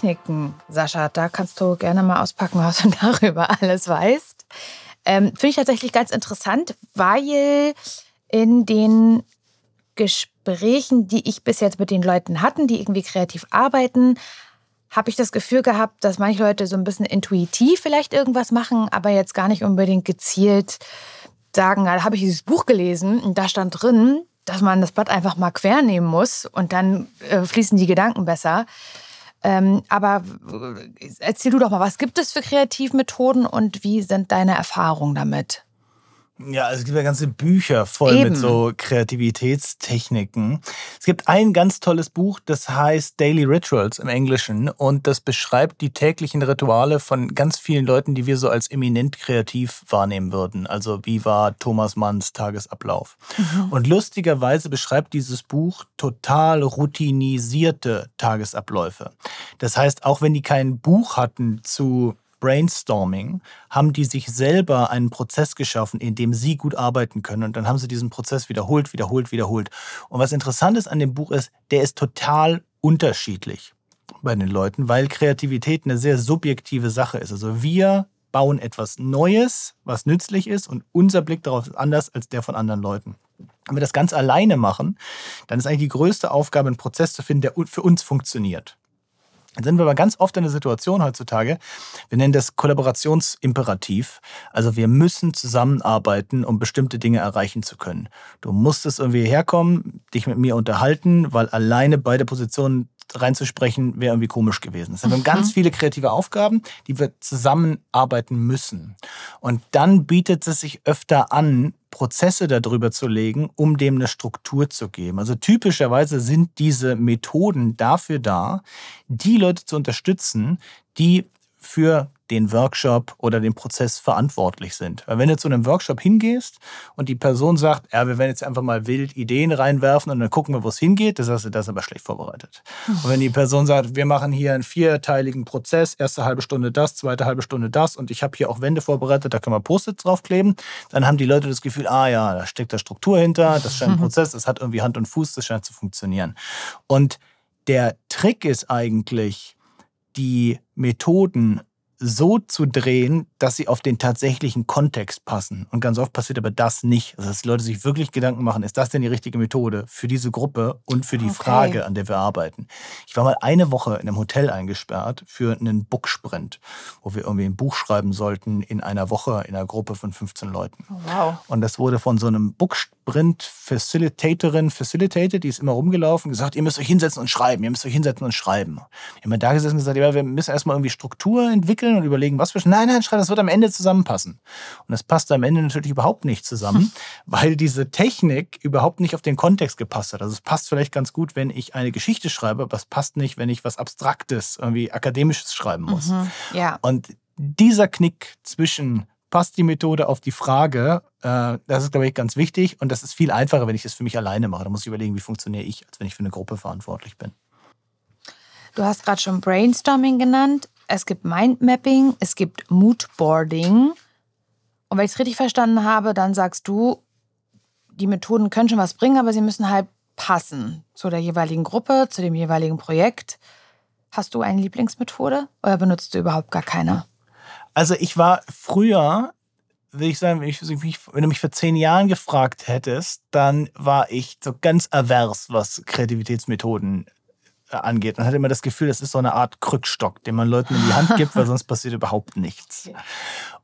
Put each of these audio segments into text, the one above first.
Techniken, Sascha, da kannst du gerne mal auspacken, was du darüber alles weißt. Ähm, Finde ich tatsächlich ganz interessant, weil in den Gesprächen, die ich bis jetzt mit den Leuten hatten, die irgendwie kreativ arbeiten, habe ich das Gefühl gehabt, dass manche Leute so ein bisschen intuitiv vielleicht irgendwas machen, aber jetzt gar nicht unbedingt gezielt sagen, da habe ich dieses Buch gelesen und da stand drin, dass man das Blatt einfach mal quer nehmen muss und dann äh, fließen die Gedanken besser. Ähm, aber äh, erzähl du doch mal, was gibt es für Kreativmethoden und wie sind deine Erfahrungen damit? Ja, also es gibt ja ganze Bücher voll Eben. mit so Kreativitätstechniken. Es gibt ein ganz tolles Buch, das heißt Daily Rituals im Englischen und das beschreibt die täglichen Rituale von ganz vielen Leuten, die wir so als eminent kreativ wahrnehmen würden. Also wie war Thomas Manns Tagesablauf? Mhm. Und lustigerweise beschreibt dieses Buch total routinisierte Tagesabläufe. Das heißt, auch wenn die kein Buch hatten zu Brainstorming haben die sich selber einen Prozess geschaffen, in dem sie gut arbeiten können. Und dann haben sie diesen Prozess wiederholt, wiederholt, wiederholt. Und was interessant ist an dem Buch ist, der ist total unterschiedlich bei den Leuten, weil Kreativität eine sehr subjektive Sache ist. Also wir bauen etwas Neues, was nützlich ist und unser Blick darauf ist anders als der von anderen Leuten. Wenn wir das ganz alleine machen, dann ist eigentlich die größte Aufgabe, einen Prozess zu finden, der für uns funktioniert. Dann sind wir aber ganz oft in der Situation heutzutage, wir nennen das Kollaborationsimperativ. Also wir müssen zusammenarbeiten, um bestimmte Dinge erreichen zu können. Du musstest irgendwie herkommen, dich mit mir unterhalten, weil alleine beide Positionen reinzusprechen, wäre irgendwie komisch gewesen. Es haben mhm. ganz viele kreative Aufgaben, die wir zusammenarbeiten müssen. Und dann bietet es sich öfter an, Prozesse darüber zu legen, um dem eine Struktur zu geben. Also typischerweise sind diese Methoden dafür da, die Leute zu unterstützen, die für den Workshop oder den Prozess verantwortlich sind. Weil wenn du zu einem Workshop hingehst und die Person sagt, ja, wir werden jetzt einfach mal wild Ideen reinwerfen und dann gucken wir, wo es hingeht, das hast du das aber schlecht vorbereitet. Und wenn die Person sagt, wir machen hier einen vierteiligen Prozess, erste halbe Stunde das, zweite halbe Stunde das und ich habe hier auch Wände vorbereitet, da können wir Post-its draufkleben, dann haben die Leute das Gefühl, ah ja, da steckt da Struktur hinter, das scheint ein Prozess, das hat irgendwie Hand und Fuß, das scheint zu funktionieren. Und der Trick ist eigentlich, die Methoden so zu drehen, dass sie auf den tatsächlichen Kontext passen. Und ganz oft passiert aber das nicht. Also dass die Leute sich wirklich Gedanken machen, ist das denn die richtige Methode für diese Gruppe und für die okay. Frage, an der wir arbeiten. Ich war mal eine Woche in einem Hotel eingesperrt für einen Booksprint, wo wir irgendwie ein Buch schreiben sollten in einer Woche in einer Gruppe von 15 Leuten. Oh, wow. Und das wurde von so einem Booksprint-Facilitatorin facilitated, die ist immer rumgelaufen, gesagt, ihr müsst euch hinsetzen und schreiben, ihr müsst euch hinsetzen und schreiben. Wir haben da gesessen und gesagt, ja, wir müssen erstmal irgendwie Struktur entwickeln entwickeln und überlegen, was wir. Nein, nein, schreiben, das wird am Ende zusammenpassen. Und das passt am Ende natürlich überhaupt nicht zusammen, weil diese Technik überhaupt nicht auf den Kontext gepasst hat. Also es passt vielleicht ganz gut, wenn ich eine Geschichte schreibe, aber es passt nicht, wenn ich was Abstraktes, irgendwie Akademisches schreiben muss. Mhm, ja. Und dieser Knick zwischen passt die Methode auf die Frage, äh, das ist, glaube ich, ganz wichtig. Und das ist viel einfacher, wenn ich das für mich alleine mache. Da muss ich überlegen, wie funktioniere ich, als wenn ich für eine Gruppe verantwortlich bin. Du hast gerade schon Brainstorming genannt es gibt Mindmapping, es gibt Moodboarding. Und wenn ich es richtig verstanden habe, dann sagst du, die Methoden können schon was bringen, aber sie müssen halt passen zu der jeweiligen Gruppe, zu dem jeweiligen Projekt. Hast du eine Lieblingsmethode oder benutzt du überhaupt gar keine? Also ich war früher, würde ich sagen, wenn, ich, wenn du mich vor zehn Jahren gefragt hättest, dann war ich so ganz avers, was Kreativitätsmethoden angeht. Man hat immer das Gefühl, das ist so eine Art Krückstock, den man Leuten in die Hand gibt, weil sonst passiert überhaupt nichts.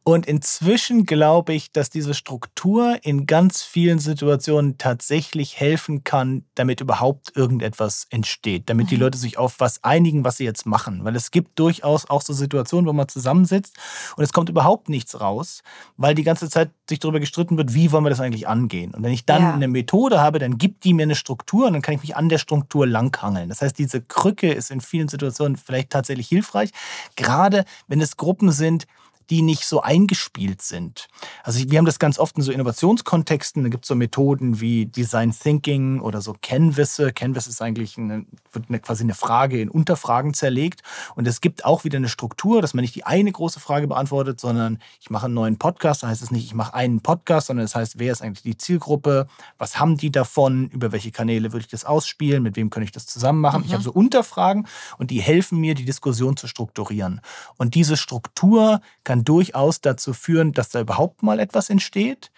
Und inzwischen glaube ich, dass diese Struktur in ganz vielen Situationen tatsächlich helfen kann, damit überhaupt irgendetwas entsteht, damit die mhm. Leute sich auf was einigen, was sie jetzt machen. Weil es gibt durchaus auch so Situationen, wo man zusammensitzt und es kommt überhaupt nichts raus, weil die ganze Zeit sich darüber gestritten wird, wie wollen wir das eigentlich angehen. Und wenn ich dann ja. eine Methode habe, dann gibt die mir eine Struktur und dann kann ich mich an der Struktur langhangeln. Das heißt, diese Krücke ist in vielen Situationen vielleicht tatsächlich hilfreich, gerade wenn es Gruppen sind, die nicht so eingespielt sind. Also wir haben das ganz oft in so Innovationskontexten. Da gibt es so Methoden wie Design Thinking oder so Canvasse. Canvas ist eigentlich eine, wird eine, quasi eine Frage in Unterfragen zerlegt. Und es gibt auch wieder eine Struktur, dass man nicht die eine große Frage beantwortet, sondern ich mache einen neuen Podcast. Da heißt es nicht, ich mache einen Podcast, sondern es das heißt, wer ist eigentlich die Zielgruppe? Was haben die davon? Über welche Kanäle würde ich das ausspielen? Mit wem könnte ich das zusammen machen? Mhm. Ich habe so Unterfragen und die helfen mir, die Diskussion zu strukturieren. Und diese Struktur kann durchaus dazu führen, dass da überhaupt mal etwas entsteht.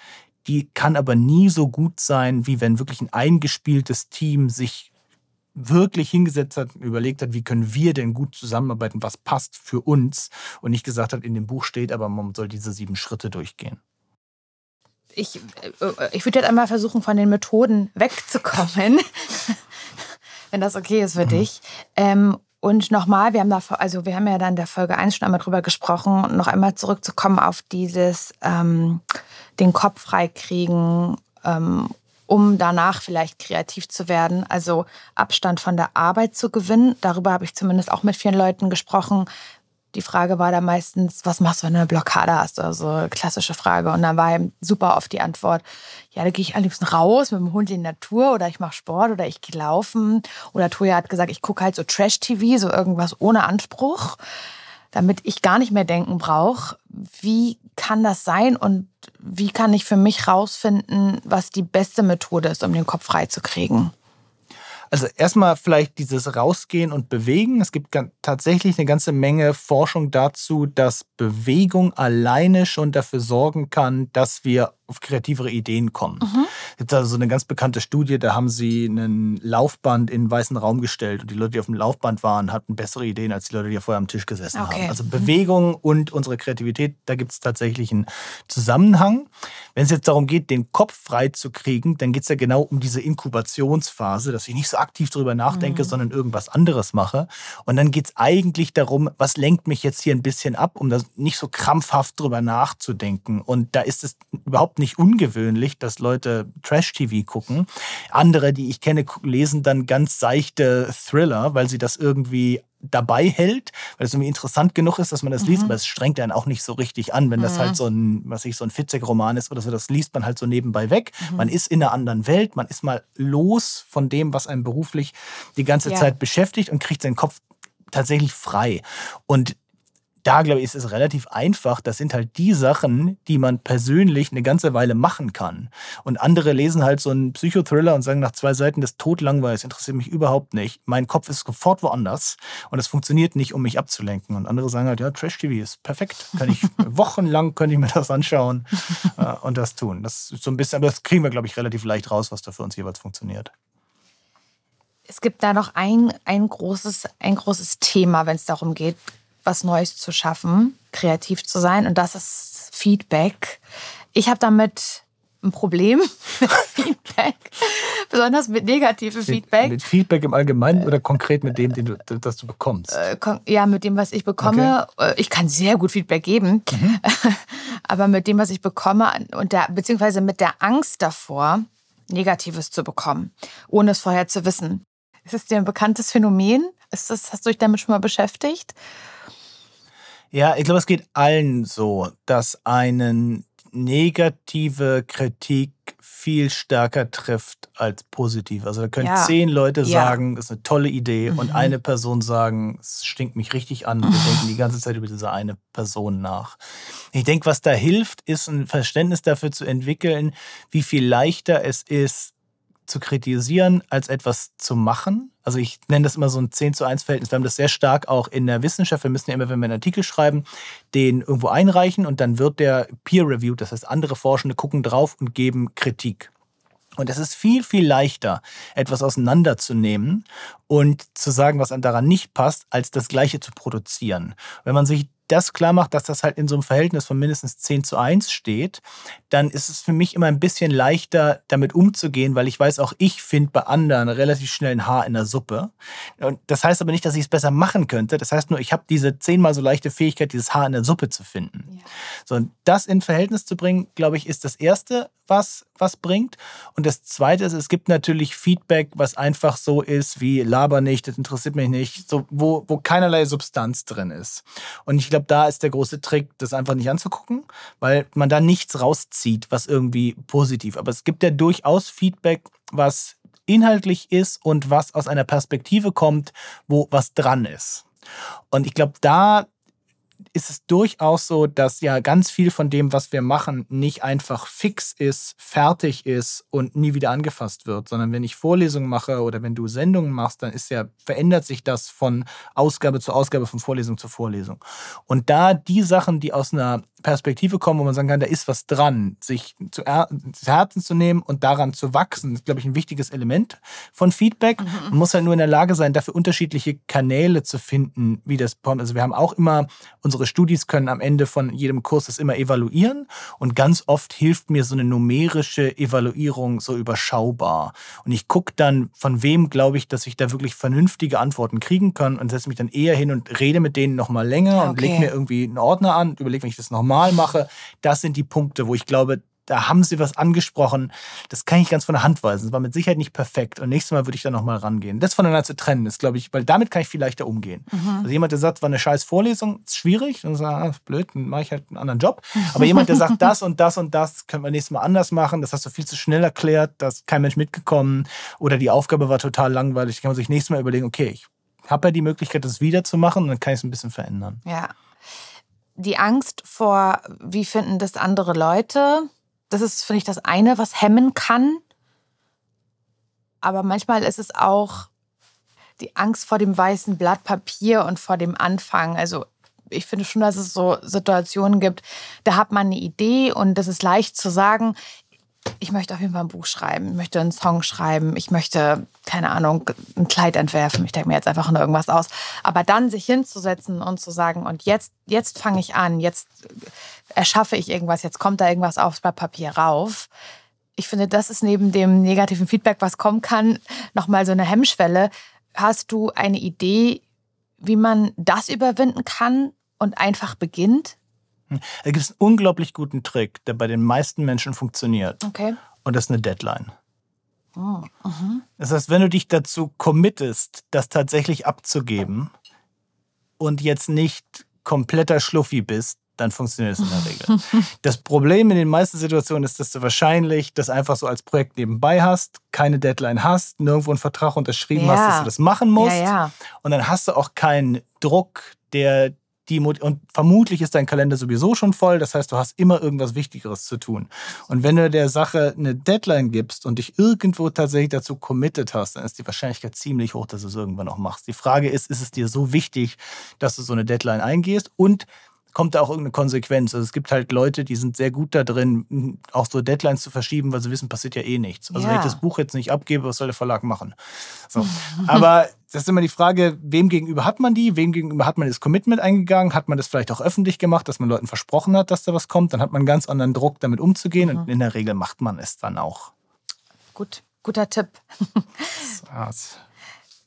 Die kann aber nie so gut sein, wie wenn wirklich ein eingespieltes Team sich wirklich hingesetzt hat und überlegt hat, wie können wir denn gut zusammenarbeiten, was passt für uns und nicht gesagt hat, in dem Buch steht, aber man soll diese sieben Schritte durchgehen. Ich, äh, ich würde jetzt einmal versuchen, von den Methoden wegzukommen, wenn das okay ist für mhm. dich. Ähm, und nochmal, wir haben da, also wir haben ja dann in der Folge 1 schon einmal drüber gesprochen, noch einmal zurückzukommen auf dieses ähm, den Kopf freikriegen, ähm, um danach vielleicht kreativ zu werden. Also Abstand von der Arbeit zu gewinnen. Darüber habe ich zumindest auch mit vielen Leuten gesprochen, die Frage war da meistens, was machst du, wenn du eine Blockade hast? Also klassische Frage. Und dann war super oft die Antwort, ja, da gehe ich am liebsten raus mit dem Hund in die Natur oder ich mache Sport oder ich gehe laufen. Oder Toja hat gesagt, ich gucke halt so Trash-TV, so irgendwas ohne Anspruch, damit ich gar nicht mehr denken brauche. Wie kann das sein und wie kann ich für mich rausfinden, was die beste Methode ist, um den Kopf freizukriegen? Also erstmal vielleicht dieses Rausgehen und Bewegen. Es gibt tatsächlich eine ganze Menge Forschung dazu, dass Bewegung alleine schon dafür sorgen kann, dass wir auf kreativere Ideen kommen. Mhm. Es gibt also so eine ganz bekannte Studie, da haben sie einen Laufband in einen weißen Raum gestellt und die Leute, die auf dem Laufband waren, hatten bessere Ideen als die Leute, die vorher am Tisch gesessen okay. haben. Also mhm. Bewegung und unsere Kreativität, da gibt es tatsächlich einen Zusammenhang. Wenn es jetzt darum geht, den Kopf frei zu kriegen, dann geht es ja genau um diese Inkubationsphase, dass ich nicht so aktiv darüber nachdenke, mhm. sondern irgendwas anderes mache. Und dann geht es eigentlich darum, was lenkt mich jetzt hier ein bisschen ab, um das nicht so krampfhaft drüber nachzudenken. Und da ist es überhaupt nicht ungewöhnlich, dass Leute Trash-TV gucken. Andere, die ich kenne, lesen dann ganz seichte Thriller, weil sie das irgendwie dabei hält, weil es irgendwie interessant genug ist, dass man das mhm. liest, aber es strengt einen auch nicht so richtig an, wenn das halt mhm. so ein, was ich, so ein Fitzek-Roman ist oder so, das liest man halt so nebenbei weg. Mhm. Man ist in einer anderen Welt, man ist mal los von dem, was einen beruflich die ganze ja. Zeit beschäftigt und kriegt seinen Kopf tatsächlich frei. Und da, glaube ich, ist es relativ einfach. Das sind halt die Sachen, die man persönlich eine ganze Weile machen kann. Und andere lesen halt so einen Psychothriller und sagen nach zwei Seiten, das totlangweilig, interessiert mich überhaupt nicht. Mein Kopf ist sofort woanders und es funktioniert nicht, um mich abzulenken. Und andere sagen halt, ja, Trash-TV ist perfekt. Kann ich wochenlang, könnte ich mir das anschauen äh, und das tun. Das ist so ein bisschen, aber das kriegen wir, glaube ich, relativ leicht raus, was da für uns jeweils funktioniert. Es gibt da noch ein, ein, großes, ein großes Thema, wenn es darum geht, was Neues zu schaffen, kreativ zu sein. Und das ist Feedback. Ich habe damit ein Problem mit Feedback, besonders mit negativem Feedback. Mit Feedback im Allgemeinen oder konkret mit dem, den du, das du bekommst? Äh, ja, mit dem, was ich bekomme. Okay. Äh, ich kann sehr gut Feedback geben, mhm. aber mit dem, was ich bekomme und der, beziehungsweise mit der Angst davor, Negatives zu bekommen, ohne es vorher zu wissen. Ist es dir ein bekanntes Phänomen? Ist das, hast du dich damit schon mal beschäftigt? Ja, ich glaube, es geht allen so, dass einen negative Kritik viel stärker trifft als positiv. Also da können ja. zehn Leute ja. sagen, das ist eine tolle Idee mhm. und eine Person sagen, es stinkt mich richtig an. Wir denken die ganze Zeit über diese eine Person nach. Ich denke, was da hilft, ist ein Verständnis dafür zu entwickeln, wie viel leichter es ist, zu kritisieren, als etwas zu machen. Also ich nenne das immer so ein 10 zu 1 Verhältnis. Wir haben das sehr stark auch in der Wissenschaft. Wir müssen ja immer, wenn wir einen Artikel schreiben, den irgendwo einreichen und dann wird der peer-reviewed. Das heißt, andere Forschende gucken drauf und geben Kritik. Und es ist viel, viel leichter, etwas auseinanderzunehmen und zu sagen, was daran nicht passt, als das Gleiche zu produzieren. Wenn man sich das klar macht, dass das halt in so einem Verhältnis von mindestens 10 zu 1 steht, dann ist es für mich immer ein bisschen leichter, damit umzugehen, weil ich weiß, auch ich finde bei anderen relativ schnell ein Haar in der Suppe. Und das heißt aber nicht, dass ich es besser machen könnte. Das heißt nur, ich habe diese zehnmal so leichte Fähigkeit, dieses Haar in der Suppe zu finden. Ja. So, und das in Verhältnis zu bringen, glaube ich, ist das Erste, was was bringt. Und das Zweite ist, es gibt natürlich Feedback, was einfach so ist wie laber nicht, das interessiert mich nicht, so, wo, wo keinerlei Substanz drin ist. Und ich glaube, da ist der große Trick, das einfach nicht anzugucken, weil man da nichts rauszieht, was irgendwie positiv. Aber es gibt ja durchaus Feedback, was inhaltlich ist und was aus einer Perspektive kommt, wo was dran ist. Und ich glaube, da ist es durchaus so, dass ja ganz viel von dem, was wir machen, nicht einfach fix ist, fertig ist und nie wieder angefasst wird, sondern wenn ich Vorlesungen mache oder wenn du Sendungen machst, dann ist ja, verändert sich das von Ausgabe zu Ausgabe, von Vorlesung zu Vorlesung. Und da die Sachen, die aus einer Perspektive kommen, wo man sagen kann, da ist was dran, sich zu, Herzen zu nehmen und daran zu wachsen, ist, glaube ich, ein wichtiges Element von Feedback. Mhm. Man muss halt nur in der Lage sein, dafür unterschiedliche Kanäle zu finden, wie das kommt. Also wir haben auch immer, unsere Studis können am Ende von jedem Kurs das immer evaluieren und ganz oft hilft mir so eine numerische Evaluierung so überschaubar. Und ich gucke dann, von wem glaube ich, dass ich da wirklich vernünftige Antworten kriegen kann und setze mich dann eher hin und rede mit denen nochmal länger okay. und lege mir irgendwie einen Ordner an, überlege, wenn ich das nochmal normal mache. Das sind die Punkte, wo ich glaube, da haben sie was angesprochen. Das kann ich ganz von der Hand weisen. Das war mit Sicherheit nicht perfekt. Und nächstes Mal würde ich da nochmal rangehen. Das voneinander zu trennen ist, glaube ich, weil damit kann ich viel leichter umgehen. Mhm. Also jemand, der sagt, war eine scheiß Vorlesung, ist schwierig. Dann sagt, ah, blöd, dann mache ich halt einen anderen Job. Aber jemand, der sagt, das und das und das können wir nächstes Mal anders machen, das hast du viel zu schnell erklärt, da ist kein Mensch mitgekommen oder die Aufgabe war total langweilig, kann man sich nächstes Mal überlegen, okay, ich habe ja die Möglichkeit, das wieder zu machen und dann kann ich es ein bisschen verändern. Ja die Angst vor, wie finden das andere Leute, das ist, finde ich, das eine, was hemmen kann. Aber manchmal ist es auch die Angst vor dem weißen Blatt Papier und vor dem Anfang. Also ich finde schon, dass es so Situationen gibt, da hat man eine Idee und das ist leicht zu sagen, ich möchte auf jeden Fall ein Buch schreiben, ich möchte einen Song schreiben, ich möchte, keine Ahnung, ein Kleid entwerfen. Ich denke mir jetzt einfach nur irgendwas aus. Aber dann sich hinzusetzen und zu sagen, und jetzt, jetzt fange ich an, jetzt erschaffe ich irgendwas, jetzt kommt da irgendwas aufs Blatt Papier rauf. Ich finde, das ist neben dem negativen Feedback, was kommen kann, nochmal so eine Hemmschwelle. Hast du eine Idee, wie man das überwinden kann und einfach beginnt? Da gibt es einen unglaublich guten Trick, der bei den meisten Menschen funktioniert. Okay. Und das ist eine Deadline. Oh, uh Das heißt, wenn du dich dazu committest, das tatsächlich abzugeben und jetzt nicht kompletter Schluffi bist, dann funktioniert es in der Regel. Das Problem in den meisten Situationen ist, dass du wahrscheinlich das einfach so als Projekt nebenbei hast, keine Deadline hast, nirgendwo einen Vertrag unterschrieben ja. hast, dass du das machen musst. Ja, ja. Und dann hast du auch keinen Druck, der die, und vermutlich ist dein Kalender sowieso schon voll. Das heißt, du hast immer irgendwas Wichtigeres zu tun. Und wenn du der Sache eine Deadline gibst und dich irgendwo tatsächlich dazu committed hast, dann ist die Wahrscheinlichkeit ziemlich hoch, dass du es irgendwann noch machst. Die Frage ist, ist es dir so wichtig, dass du so eine Deadline eingehst? Und kommt da auch irgendeine Konsequenz. Also es gibt halt Leute, die sind sehr gut da drin, auch so Deadlines zu verschieben, weil sie wissen, passiert ja eh nichts. Also ja. wenn ich das Buch jetzt nicht abgebe, was soll der Verlag machen? So. Aber das ist immer die Frage, wem gegenüber hat man die? Wem gegenüber hat man das Commitment eingegangen? Hat man das vielleicht auch öffentlich gemacht, dass man Leuten versprochen hat, dass da was kommt? Dann hat man einen ganz anderen Druck, damit umzugehen. Mhm. Und in der Regel macht man es dann auch. Gut, guter Tipp.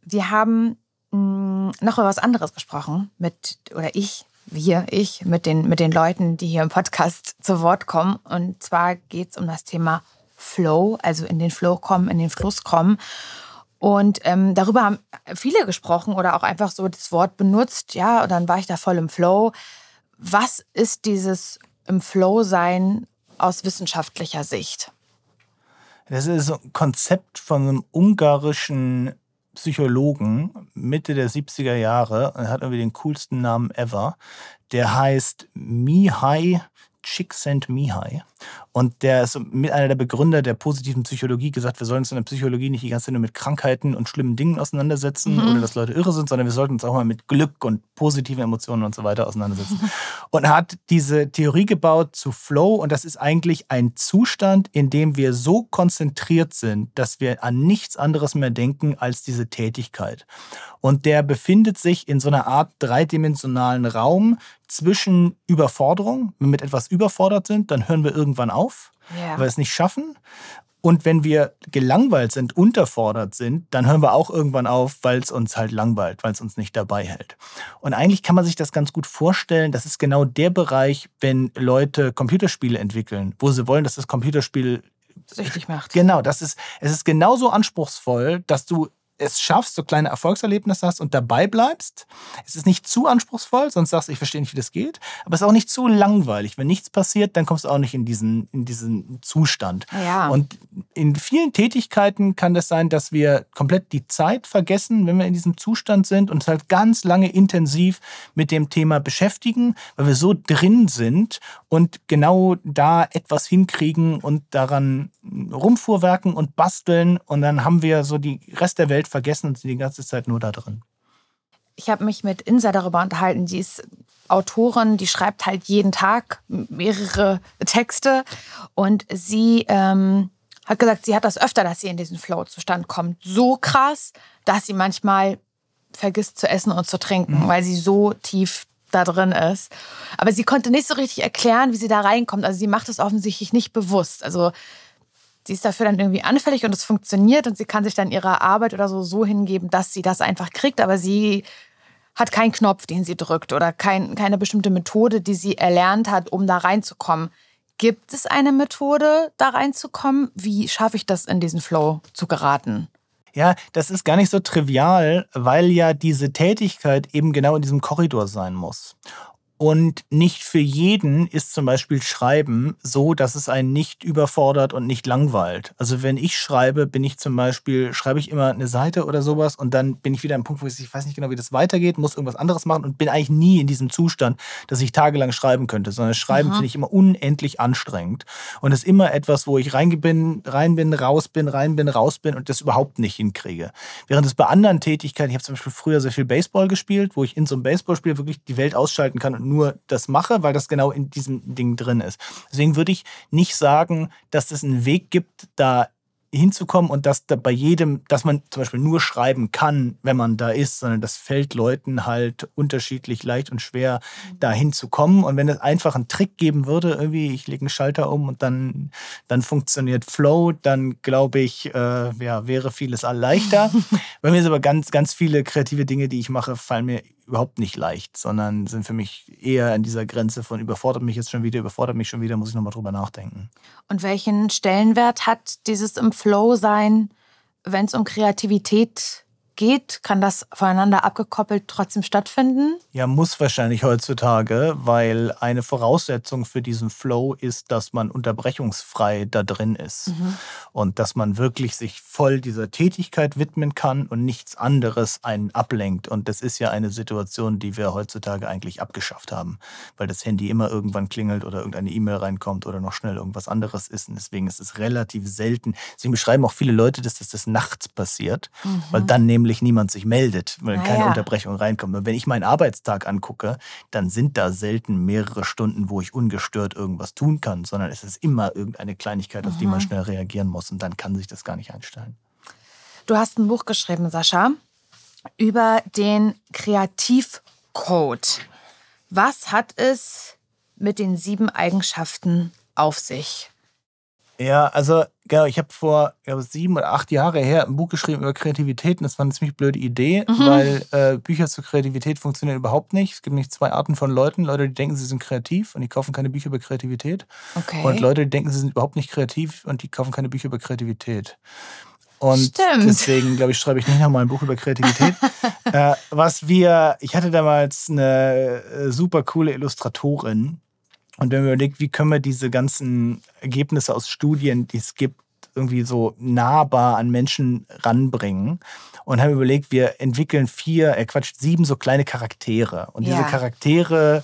Wir haben mm, noch über was anderes gesprochen mit, oder ich, wir, ich, mit den, mit den Leuten, die hier im Podcast zu Wort kommen. Und zwar geht es um das Thema Flow, also in den Flow kommen, in den Fluss kommen. Und ähm, darüber haben viele gesprochen oder auch einfach so das Wort benutzt. Ja, und dann war ich da voll im Flow. Was ist dieses im Flow sein aus wissenschaftlicher Sicht? Das ist ein Konzept von einem ungarischen Psychologen Mitte der 70er Jahre. Er hat irgendwie den coolsten Namen ever. Der heißt Mihai Csikszentmihalyi. Und der ist mit einer der Begründer der positiven Psychologie gesagt, wir sollen uns in der Psychologie nicht die ganze Zeit nur mit Krankheiten und schlimmen Dingen auseinandersetzen mhm. oder dass Leute irre sind, sondern wir sollten uns auch mal mit Glück und positiven Emotionen und so weiter auseinandersetzen. und er hat diese Theorie gebaut zu Flow und das ist eigentlich ein Zustand, in dem wir so konzentriert sind, dass wir an nichts anderes mehr denken als diese Tätigkeit. Und der befindet sich in so einer Art dreidimensionalen Raum zwischen Überforderung. Wenn wir mit etwas überfordert sind, dann hören wir irgendwann auf, ja. weil wir es nicht schaffen. Und wenn wir gelangweilt sind, unterfordert sind, dann hören wir auch irgendwann auf, weil es uns halt langweilt, weil es uns nicht dabei hält. Und eigentlich kann man sich das ganz gut vorstellen. Das ist genau der Bereich, wenn Leute Computerspiele entwickeln, wo sie wollen, dass das Computerspiel süchtig macht. Genau, das ist, es ist genauso anspruchsvoll, dass du es schaffst, so kleine Erfolgserlebnisse hast und dabei bleibst. Es ist nicht zu anspruchsvoll, sonst sagst du, ich verstehe nicht, wie das geht. Aber es ist auch nicht zu langweilig. Wenn nichts passiert, dann kommst du auch nicht in diesen, in diesen Zustand. Ja. Und in vielen Tätigkeiten kann das sein, dass wir komplett die Zeit vergessen, wenn wir in diesem Zustand sind und uns halt ganz lange intensiv mit dem Thema beschäftigen, weil wir so drin sind und genau da etwas hinkriegen und daran rumfuhrwerken und basteln. Und dann haben wir so die Rest der Welt vergessen und sind die ganze Zeit nur da drin. Ich habe mich mit Insa darüber unterhalten. Die ist Autorin, die schreibt halt jeden Tag mehrere Texte. Und sie ähm, hat gesagt, sie hat das öfter, dass sie in diesen Flow-Zustand kommt. So krass, dass sie manchmal vergisst zu essen und zu trinken, mhm. weil sie so tief da drin ist. Aber sie konnte nicht so richtig erklären, wie sie da reinkommt. Also sie macht es offensichtlich nicht bewusst. Also sie ist dafür dann irgendwie anfällig und es funktioniert und sie kann sich dann ihrer Arbeit oder so so hingeben, dass sie das einfach kriegt, aber sie hat keinen Knopf, den sie drückt oder kein, keine bestimmte Methode, die sie erlernt hat, um da reinzukommen. Gibt es eine Methode, da reinzukommen? Wie schaffe ich das, in diesen Flow zu geraten? Ja, das ist gar nicht so trivial, weil ja diese Tätigkeit eben genau in diesem Korridor sein muss. Und nicht für jeden ist zum Beispiel Schreiben so, dass es einen nicht überfordert und nicht langweilt. Also wenn ich schreibe, bin ich zum Beispiel, schreibe ich immer eine Seite oder sowas und dann bin ich wieder am Punkt, wo ich, ich weiß nicht genau, wie das weitergeht, muss irgendwas anderes machen und bin eigentlich nie in diesem Zustand, dass ich tagelang schreiben könnte, sondern Schreiben finde ich immer unendlich anstrengend. Und es ist immer etwas, wo ich rein bin, rein bin, raus bin, rein bin, raus bin und das überhaupt nicht hinkriege. Während es bei anderen Tätigkeiten, ich habe zum Beispiel früher sehr viel Baseball gespielt, wo ich in so einem Baseballspiel wirklich die Welt ausschalten kann und nur das mache, weil das genau in diesem Ding drin ist. Deswegen würde ich nicht sagen, dass es einen Weg gibt, da hinzukommen und dass da bei jedem, dass man zum Beispiel nur schreiben kann, wenn man da ist, sondern das fällt Leuten halt unterschiedlich leicht und schwer, da hinzukommen. Und wenn es einfach einen Trick geben würde, irgendwie, ich lege einen Schalter um und dann, dann funktioniert Flow, dann glaube ich, äh, ja, wäre vieles all leichter. bei mir sind aber ganz, ganz viele kreative Dinge, die ich mache, fallen mir überhaupt nicht leicht, sondern sind für mich eher an dieser Grenze von überfordert mich jetzt schon wieder, überfordert mich schon wieder, muss ich nochmal drüber nachdenken. Und welchen Stellenwert hat dieses im Flow sein, wenn es um Kreativität geht? Kann das voneinander abgekoppelt trotzdem stattfinden? Ja, muss wahrscheinlich heutzutage, weil eine Voraussetzung für diesen Flow ist, dass man unterbrechungsfrei da drin ist. Mhm. Und dass man wirklich sich voll dieser Tätigkeit widmen kann und nichts anderes einen ablenkt. Und das ist ja eine Situation, die wir heutzutage eigentlich abgeschafft haben, weil das Handy immer irgendwann klingelt oder irgendeine E-Mail reinkommt oder noch schnell irgendwas anderes ist. Und deswegen ist es relativ selten. Deswegen beschreiben auch viele Leute, dass das nachts passiert, mhm. weil dann nämlich niemand sich meldet, weil naja. keine Unterbrechung reinkommt. Und wenn ich meinen Arbeitstag angucke, dann sind da selten mehrere Stunden, wo ich ungestört irgendwas tun kann, sondern es ist immer irgendeine Kleinigkeit, auf mhm. die man mhm. schnell reagieren muss. Und dann kann sich das gar nicht einstellen. Du hast ein Buch geschrieben, Sascha, über den Kreativcode. Was hat es mit den sieben Eigenschaften auf sich? Ja, also genau, ich habe vor glaube, sieben oder acht Jahre her ein Buch geschrieben über Kreativität und das war eine ziemlich blöde Idee, mhm. weil äh, Bücher zur Kreativität funktionieren überhaupt nicht. Es gibt nämlich zwei Arten von Leuten. Leute, die denken, sie sind kreativ und die kaufen keine Bücher über Kreativität. Okay. Und Leute, die denken, sie sind überhaupt nicht kreativ und die kaufen keine Bücher über Kreativität. Und Stimmt. deswegen, glaube ich, schreibe ich nicht nochmal ein Buch über Kreativität. äh, was wir, ich hatte damals eine äh, super coole Illustratorin, und wenn man überlegt, wie können wir diese ganzen Ergebnisse aus Studien, die es gibt, irgendwie so nahbar an Menschen ranbringen. Und haben überlegt, wir entwickeln vier, äh Quatsch, sieben so kleine Charaktere. Und ja. diese Charaktere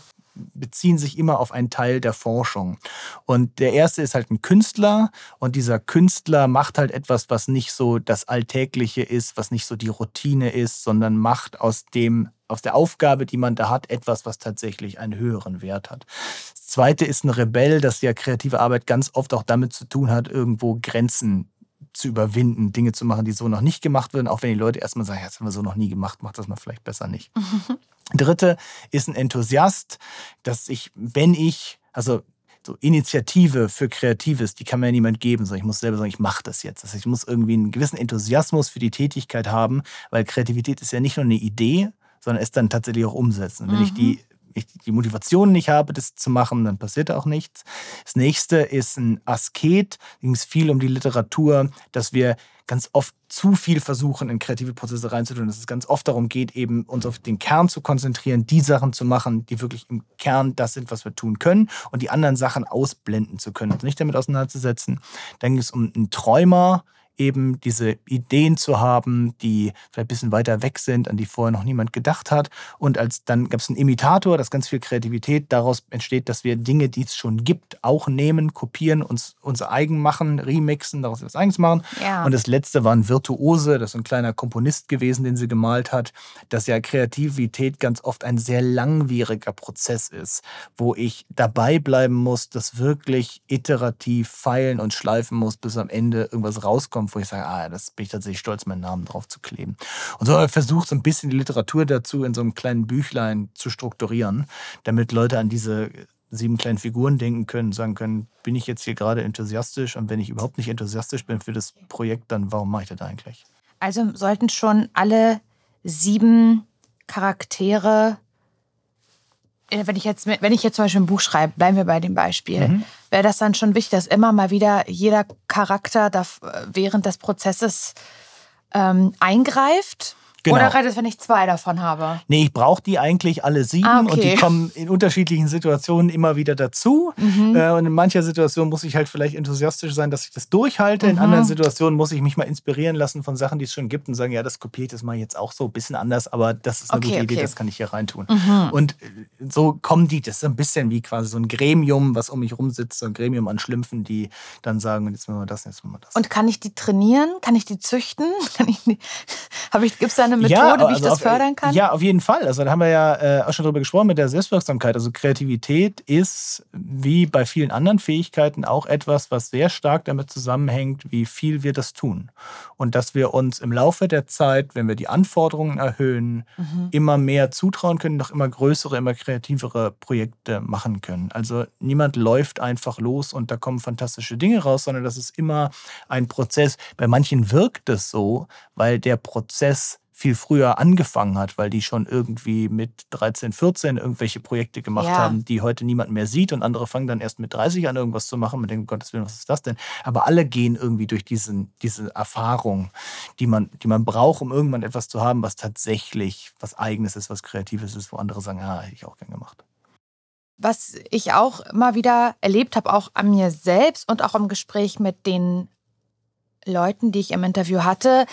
beziehen sich immer auf einen Teil der Forschung. Und der erste ist halt ein Künstler und dieser Künstler macht halt etwas, was nicht so das Alltägliche ist, was nicht so die Routine ist, sondern macht aus dem aus der Aufgabe, die man da hat, etwas, was tatsächlich einen höheren Wert hat. Zweite ist ein Rebell, das ja kreative Arbeit ganz oft auch damit zu tun hat, irgendwo Grenzen zu überwinden, Dinge zu machen, die so noch nicht gemacht werden, auch wenn die Leute erstmal sagen, ja, das haben wir so noch nie gemacht, macht das mal vielleicht besser nicht. Dritte ist ein Enthusiast, dass ich, wenn ich, also so Initiative für Kreatives, die kann mir ja niemand geben, sondern ich muss selber sagen, ich mache das jetzt. Das heißt, ich muss irgendwie einen gewissen Enthusiasmus für die Tätigkeit haben, weil Kreativität ist ja nicht nur eine Idee, sondern es dann tatsächlich auch umsetzen. Und wenn mhm. ich die ich die Motivation nicht habe, das zu machen, dann passiert auch nichts. Das nächste ist ein Asket. Da ging es viel um die Literatur, dass wir ganz oft zu viel versuchen, in kreative Prozesse reinzutun. Dass es ganz oft darum geht, eben uns auf den Kern zu konzentrieren, die Sachen zu machen, die wirklich im Kern das sind, was wir tun können und die anderen Sachen ausblenden zu können, uns nicht damit auseinanderzusetzen. Dann ging es um einen Träumer, eben diese Ideen zu haben, die vielleicht ein bisschen weiter weg sind, an die vorher noch niemand gedacht hat. Und als dann gab es einen Imitator, das ganz viel Kreativität daraus entsteht, dass wir Dinge, die es schon gibt, auch nehmen, kopieren, uns unser eigen machen, remixen, daraus etwas eigenes machen. Ja. Und das letzte war ein Virtuose, das ist ein kleiner Komponist gewesen, den sie gemalt hat, dass ja Kreativität ganz oft ein sehr langwieriger Prozess ist, wo ich dabei bleiben muss, das wirklich iterativ feilen und schleifen muss, bis am Ende irgendwas rauskommt kommt, wo ich sage, ah, das bin ich tatsächlich stolz, meinen Namen drauf zu kleben. Und so habe ich versucht, so ein bisschen die Literatur dazu in so einem kleinen Büchlein zu strukturieren, damit Leute an diese sieben kleinen Figuren denken können, sagen können, bin ich jetzt hier gerade enthusiastisch und wenn ich überhaupt nicht enthusiastisch bin für das Projekt, dann warum mache ich das eigentlich? Also sollten schon alle sieben Charaktere äh, wenn ich jetzt, wenn ich jetzt zum Beispiel ein Buch schreibe, bleiben wir bei dem Beispiel, mhm. Wäre das dann schon wichtig, dass immer mal wieder jeder Charakter da während des Prozesses ähm, eingreift Genau. Oder reicht es, wenn ich zwei davon habe? Nee, ich brauche die eigentlich alle sieben ah, okay. und die kommen in unterschiedlichen Situationen immer wieder dazu. Mhm. Äh, und in mancher Situation muss ich halt vielleicht enthusiastisch sein, dass ich das durchhalte. Mhm. In anderen Situationen muss ich mich mal inspirieren lassen von Sachen, die es schon gibt und sagen, ja, das kopiere ich das mal jetzt auch so ein bisschen anders, aber das ist eine okay, gute Idee, das kann ich hier reintun. Mhm. Und äh, so kommen die, das ist ein bisschen wie quasi so ein Gremium, was um mich rumsitzt, so ein Gremium an Schlümpfen, die dann sagen, jetzt machen wir das, jetzt machen wir das. Und kann ich die trainieren? Kann ich die züchten? Gibt es da eine eine Methode, ja, wie ich also das auf, fördern kann? Ja, auf jeden Fall. Also da haben wir ja äh, auch schon drüber gesprochen mit der Selbstwirksamkeit. Also Kreativität ist wie bei vielen anderen Fähigkeiten auch etwas, was sehr stark damit zusammenhängt, wie viel wir das tun. Und dass wir uns im Laufe der Zeit, wenn wir die Anforderungen erhöhen, mhm. immer mehr zutrauen können, noch immer größere, immer kreativere Projekte machen können. Also niemand läuft einfach los und da kommen fantastische Dinge raus, sondern das ist immer ein Prozess. Bei manchen wirkt es so, weil der Prozess viel früher angefangen hat, weil die schon irgendwie mit 13, 14 irgendwelche Projekte gemacht ja. haben, die heute niemand mehr sieht und andere fangen dann erst mit 30 an irgendwas zu machen. Man denkt, Gottes Willen, was ist das denn? Aber alle gehen irgendwie durch diesen, diese Erfahrung, die man, die man braucht, um irgendwann etwas zu haben, was tatsächlich was Eigenes ist, was Kreatives ist, wo andere sagen, ja, hätte ich auch gern gemacht. Was ich auch immer wieder erlebt habe, auch an mir selbst und auch im Gespräch mit den Leuten, die ich im Interview hatte,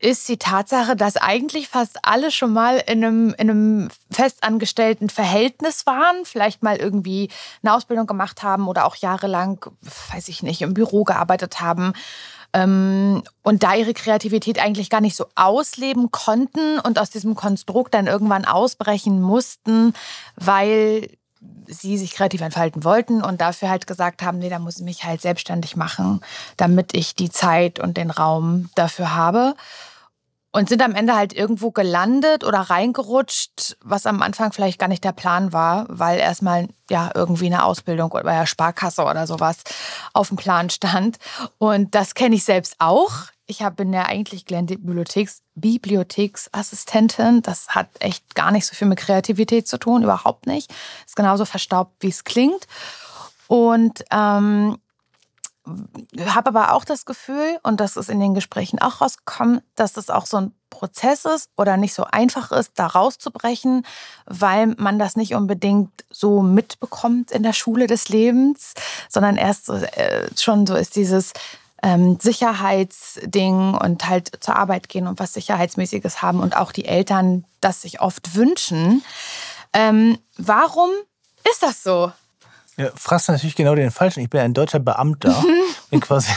ist die Tatsache, dass eigentlich fast alle schon mal in einem, in einem festangestellten Verhältnis waren, vielleicht mal irgendwie eine Ausbildung gemacht haben oder auch jahrelang, weiß ich nicht, im Büro gearbeitet haben ähm, und da ihre Kreativität eigentlich gar nicht so ausleben konnten und aus diesem Konstrukt dann irgendwann ausbrechen mussten, weil sie sich kreativ entfalten wollten und dafür halt gesagt haben, nee, da muss ich mich halt selbstständig machen, damit ich die Zeit und den Raum dafür habe und sind am Ende halt irgendwo gelandet oder reingerutscht, was am Anfang vielleicht gar nicht der Plan war, weil erstmal ja irgendwie eine Ausbildung oder der Sparkasse oder sowas auf dem Plan stand. Und das kenne ich selbst auch. Ich bin ja eigentlich gelernte Bibliotheks, Bibliotheksassistentin. Das hat echt gar nicht so viel mit Kreativität zu tun, überhaupt nicht. Ist genauso verstaubt, wie es klingt. Und ähm, habe aber auch das Gefühl, und das ist in den Gesprächen auch rausgekommen, dass das auch so ein Prozess ist oder nicht so einfach ist, da rauszubrechen, weil man das nicht unbedingt so mitbekommt in der Schule des Lebens, sondern erst so, äh, schon so ist dieses ähm, Sicherheitsding und halt zur Arbeit gehen und was Sicherheitsmäßiges haben und auch die Eltern das sich oft wünschen. Ähm, warum ist das so? Ja, fragst natürlich genau den Falschen. Ich bin ein deutscher Beamter. bin quasi